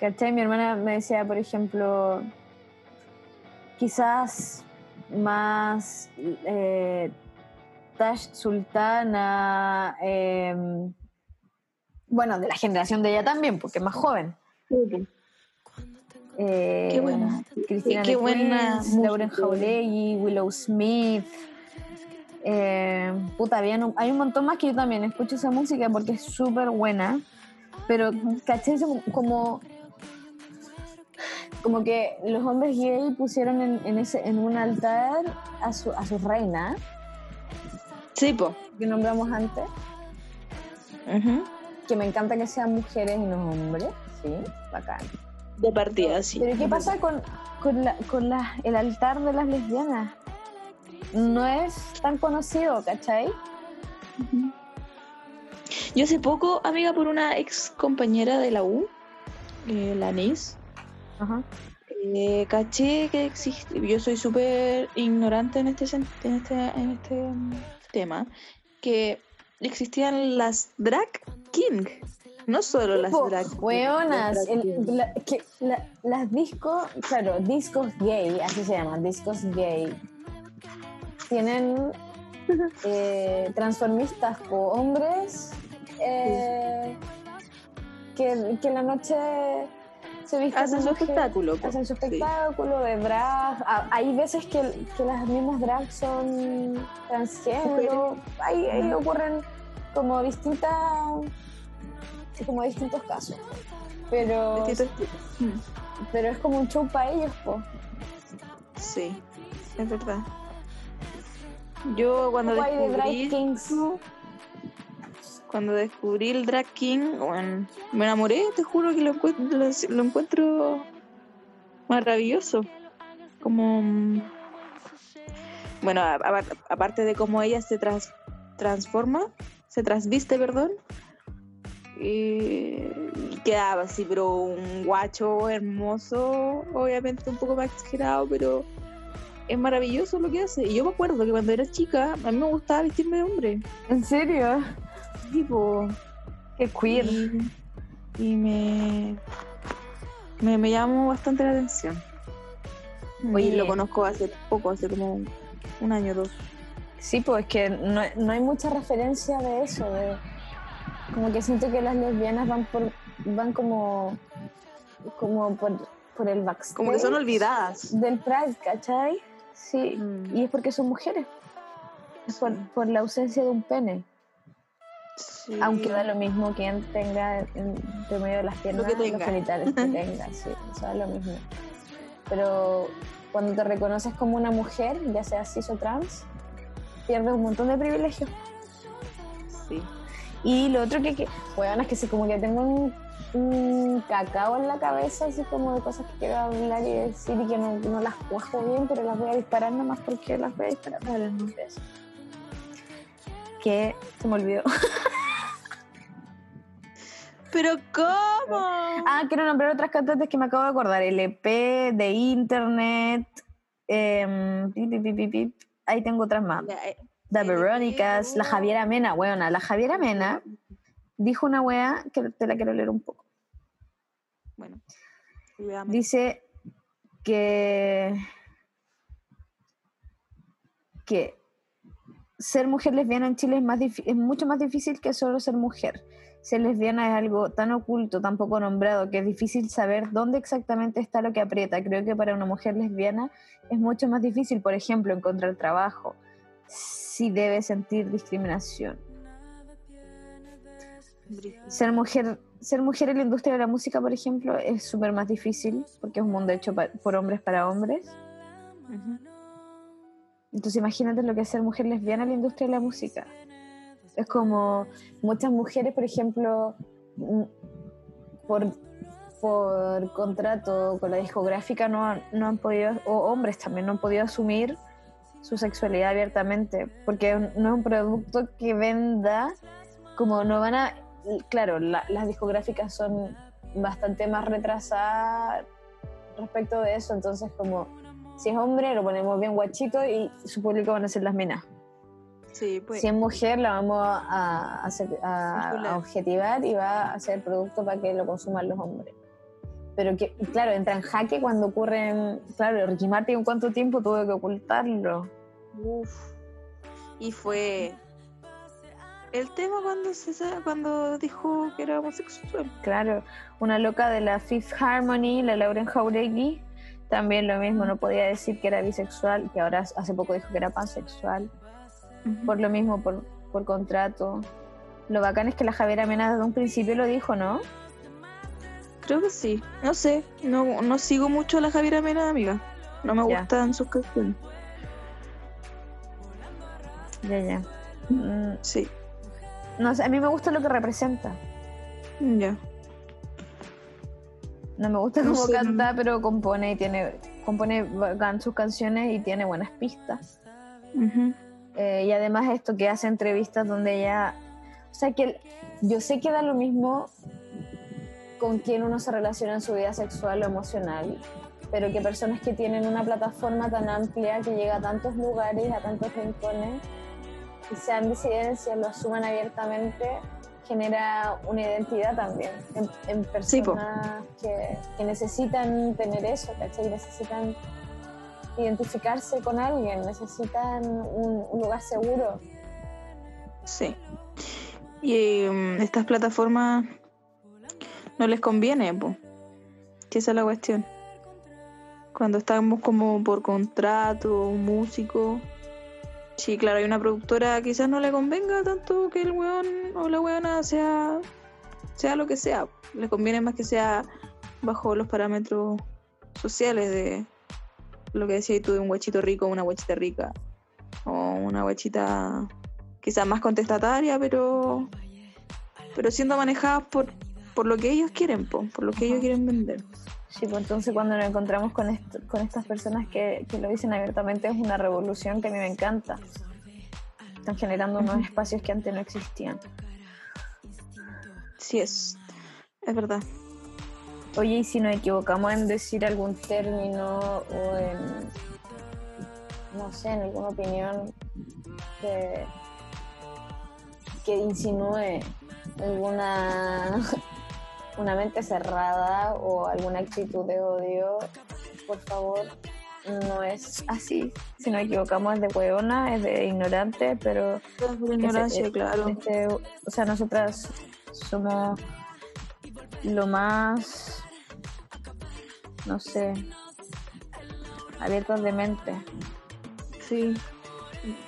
¿Cachai? Mi hermana me decía, por ejemplo, quizás más eh, Tash Sultana, eh, bueno, de la generación de ella también, porque es más joven. Eh, Qué buena. Cristina Qué buena. Lauren Jauregui, Willow Smith. Eh, puta, un- hay un montón más que yo también escucho esa música porque es súper buena. Pero. Eso como, como que los hombres gay pusieron en, en ese, en un altar a su, a su reina, Sí, po. que nombramos antes, que me encanta que sean mujeres y no hombres. Sí, bacán. De partida, sí. Pero ¿qué pasa con, con, la- con la- el altar de las lesbianas? No es tan conocido, ¿cachai? Yo hace poco, amiga, por una ex compañera de la U, eh, la NIS, eh, caché que existe. Yo soy súper ignorante en este, en este, en este mm, tema. Que existían las drag king, no solo las Tipo, drag Weonas, las drag la- las discos, claro, discos gay, así se llaman, discos gay, tienen eh, transformistas o hombres eh, que, que en la noche se visten Hacen su espectáculo. po. Hacen su Sí. espectáculo de drag. Ah, Hay veces que, que las mismas drag son transgénero. Ahí, ahí ocurren como distintas como distintos casos. Pero, Distintos pero es como un show para ellos, po. Sí, es verdad. Yo cuando descubrí, kings. cuando descubrí el drag king, bueno, me enamoré, te juro que lo encuentro, lo, lo encuentro maravilloso. Como, mm, bueno, a- a- aparte de cómo ella se tras- transforma, se trasviste, perdón, y quedaba así, pero un guacho hermoso, obviamente un poco más exagerado, pero es maravilloso lo que hace. Y yo me acuerdo que cuando era chica, a mí me gustaba vestirme de hombre. ¿En serio? Tipo, Qué queer. y, y me, me, me llamó bastante la atención. Oye, lo conozco hace poco, hace como un año o dos. Sí, pues es que no, no hay mucha referencia de eso, de como que siento que las lesbianas van por van como como por, por el backstage Como que son olvidadas. del Pride, ¿cachai? Sí, Mm. y es porque son mujeres, es por, por la ausencia de un pene, Sí. aunque da lo mismo quien tenga en- entre medio de las piernas que los genitales que tenga, sí, eso da lo mismo. Pero cuando te reconoces como una mujer, ya sea cis o trans, pierdes un montón de privilegios. Sí. Y lo otro que, que bueno, es que sí, como que tengo un, un cacao en la cabeza, así como de cosas que quiero hablar y decir y que no, no las cuajo bien, pero las voy a disparar nomás porque las voy a disparar para los nombres. Que se me olvidó. ¿Pero cómo? Ah, quiero nombrar otras cantantes que me acabo de acordar. LP, de Internet. em, pi, pi, pi, pi, pi. Ahí tengo otras más. Eh, LP, Verónicas, la. Javiera Mena. Bueno, la Javiera Mena dijo una wea que te la quiero leer un poco. Bueno. Veamos. Dice que, que ser mujer lesbiana en Chile es, más es mucho más difícil que solo ser mujer. Ser lesbiana es algo tan oculto, tan poco nombrado, que es difícil saber dónde exactamente está lo que aprieta. Creo que para una mujer lesbiana es mucho más difícil, por ejemplo, encontrar trabajo, si debe sentir discriminación. Ser mujer, ser mujer en la industria de la música, por ejemplo, es súper más difícil porque es un mundo hecho por hombres para hombres. Entonces imagínate lo que es ser mujer lesbiana en la industria de la música. Es como muchas mujeres, por ejemplo, mm, por, por contrato con la discográfica no han, no han podido, o hombres también no han podido asumir su sexualidad abiertamente, porque no es un producto que venda, como no van a, claro, la- las discográficas son bastante más retrasadas respecto de eso, entonces como si es hombre lo ponemos bien guachito y su público van a ser las minas. Sí, pues. Si es mujer la vamos a, hacer- a- a objetivar y va a ser producto para que lo consuman los hombres. Pero que, claro, entra en jaque cuando ocurren, claro, Ricky Martin en cuánto tiempo tuvo que ocultarlo. Uf. Y fue el tema cuando se cuando dijo que era homosexual. Claro, una loca de la Fifth Harmony, la Lauren Jauregui, también lo mismo, no podía decir que era bisexual, que ahora hace poco dijo que era pansexual. por lo mismo, por, por contrato. Lo bacán es que la Javiera Mena desde un principio lo dijo, ¿no? Creo que sí. No sé. No, no sigo mucho a la Javiera Mena, amiga. No me Ya. gustan sus canciones. Ya, ya. Mm, Sí. No sé, a mí me gusta lo que representa. Ya. No me gusta No cómo sé, no- canta, pero compone y tiene compone sus canciones y tiene buenas pistas. Eh, y además esto que hace entrevistas donde ella... O sea que yo sé que da lo mismo con quien uno se relaciona en su vida sexual o emocional, pero que personas que tienen una plataforma tan amplia que llega a tantos lugares, a tantos rincones, y sean disidencias, lo asuman abiertamente, genera una identidad también en, en Sí, po. personas que, que necesitan tener eso, ¿cachai? Necesitan identificarse con alguien, necesitan un, un lugar seguro. Sí. Y em, estas plataformas no les conviene. Que esa es la cuestión. Cuando estamos como por contrato, un músico. Sí, claro, hay una productora quizás no le convenga tanto que el weón o la weona sea, sea lo que sea. Le conviene más que sea bajo los parámetros sociales de lo que decías tú de un guachito rico o una guachita rica. O una guachita quizás más contestataria, pero pero siendo manejadas por, por lo que ellos quieren, po, por lo que ellos quieren vender. Sí, pues entonces cuando nos encontramos con, esto- con estas personas que, que lo dicen abiertamente es una revolución que a mí me encanta. Están generando unos espacios que antes no existían. Sí es, es verdad. Oye, y si nos equivocamos en decir algún término o en, no sé, en alguna opinión que, que insinúe alguna una mente cerrada o alguna actitud de odio, por favor, no es así. Si nos equivocamos es de hueona, es de ignorante, pero Por ignorancia, claro. este, o sea, nosotras somos lo más, no sé, abiertas de mente Sí.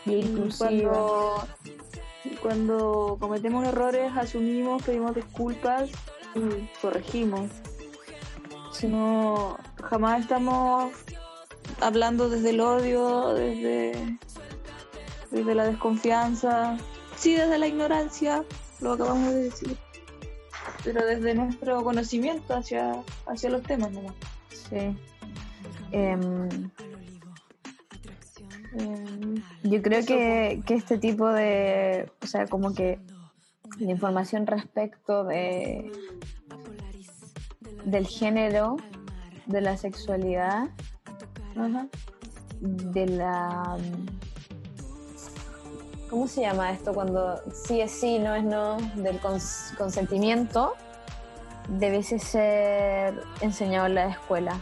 y inclusivas. Cuando, cuando cometemos errores, asumimos, pedimos disculpas y corregimos. Si no, jamás estamos hablando desde el odio, desde, desde la desconfianza, sí, desde la ignorancia, lo acabamos de decir, pero desde nuestro conocimiento hacia, hacia los temas, ¿no? Sí. Em, em, yo creo que, que este tipo de, o sea, como que la información respecto de del género, de la sexualidad, de la ¿cómo se llama esto cuando sí es sí, no es no, del consentimiento, debe ser enseñado en la escuela.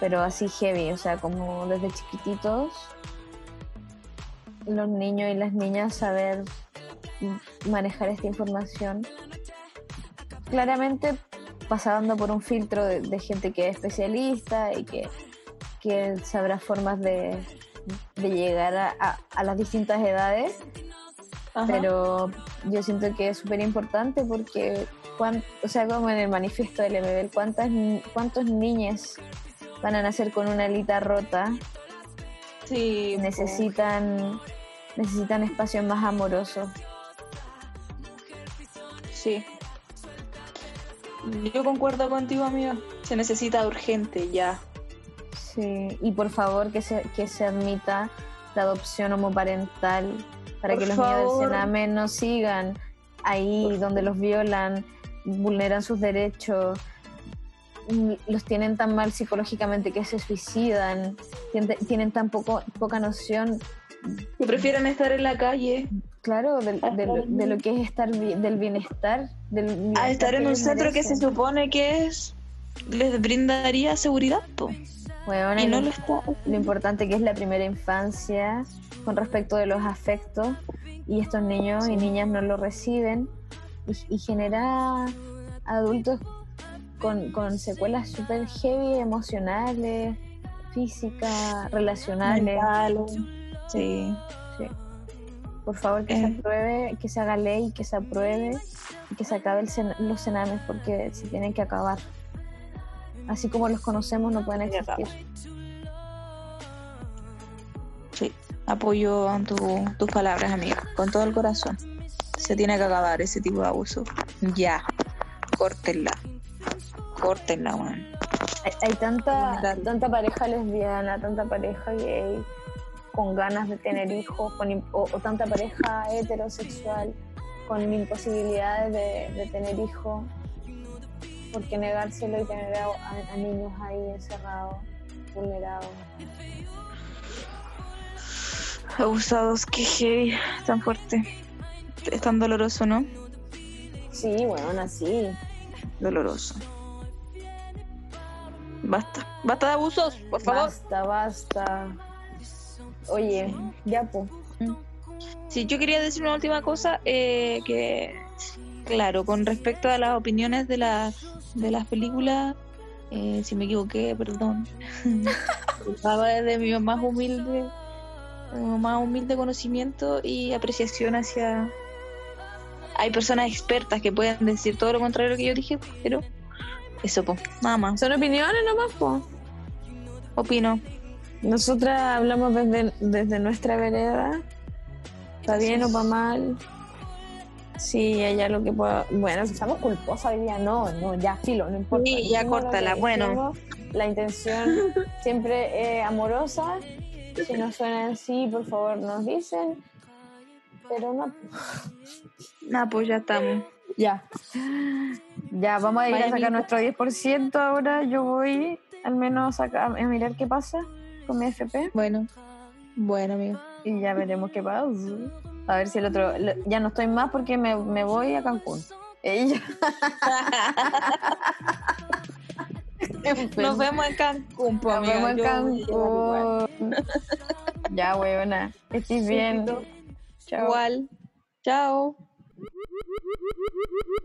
Pero así heavy, o sea, como desde chiquititos los niños y las niñas saber manejar esta información. Claramente pasando por un filtro de, gente que es especialista y que, sabrá formas de, llegar a, las distintas edades. Pero yo siento que es súper importante porque, o sea, como en el manifiesto del MBL, ¿cuántas, ¿cuántos niños van a nacer con una alita rota? Sí, necesitan necesitan espacios más amorosos. Sí. Yo concuerdo contigo, amiga. Se necesita urgente ya. Sí, y por favor que se, que se admita la adopción homoparental para que los niños del Sename no sigan ahí donde los violan, vulneran sus derechos, los tienen tan mal psicológicamente que se suicidan, tienen, tan poco, poca noción que prefieren estar en la calle. Claro, de, lo que es estar del bienestar. Del a estar en un centro que se supone que es les brindaría seguridad. Bueno, y no lo, está. Lo importante que es la primera infancia con respecto de los afectos y estos niños y niñas no lo reciben y, genera adultos con, con secuelas súper heavy emocionales, físicas, relacionales. Sí. sí. Por favor, que se eh. apruebe, que se haga ley, que se apruebe y que se acaben los cenames porque se tienen que acabar. Así como los conocemos, no pueden existir. Sí, apoyo tus palabras, amiga, con todo el corazón. Se tiene que acabar ese tipo de abuso. Ya, córtenla. Córtenla, man. Hay, hay tanta, tanta pareja lesbiana, tanta pareja gay con ganas de tener hijos, o, tanta pareja heterosexual con imposibilidades de, tener hijos, ¿por qué negárselo y tener a, niños ahí encerrados, vulnerados? Abusados, qué heavy, tan fuerte, es tan doloroso, ¿no? Sí, bueno, así. Doloroso. Basta, basta de abusos, por favor. Basta, basta. Oye, ya pues. Sí, yo quería decir una última cosa, eh, que claro, con respecto a las opiniones de, la, de las películas, eh, si me equivoqué, perdón. Estaba desde mi más humilde, más humilde conocimiento y apreciación hacia... Hay personas expertas que pueden decir todo lo contrario que yo dije, pero eso, pues, nada más. Son opiniones nomás, pues. Opino. Nosotras hablamos desde, desde nuestra vereda. ¿Está bien o va mal? Sí, ella lo que pueda. Bueno, si estamos culposas hoy día, no, no, ya filo, no importa. Sí, ya córtala, bueno. La intención siempre amorosa. Si no suena así, por favor nos dicen. Pero no. No, pues ya estamos. Ya. Ya, vamos a ir a sacar nuestro 10% ahora. Yo voy al menos a, a mirar qué pasa con mi FP. Bueno, bueno, amigo. Y ya veremos qué pasa. A ver si el otro. Ya no estoy más porque me, me voy a Cancún. Ella. Nos vemos en Cancún, Nos vemos en Cancún. ya, weona. Estés bien. Chao. Igual. Chao. Woo-hoo-hoo-hoo-hoo!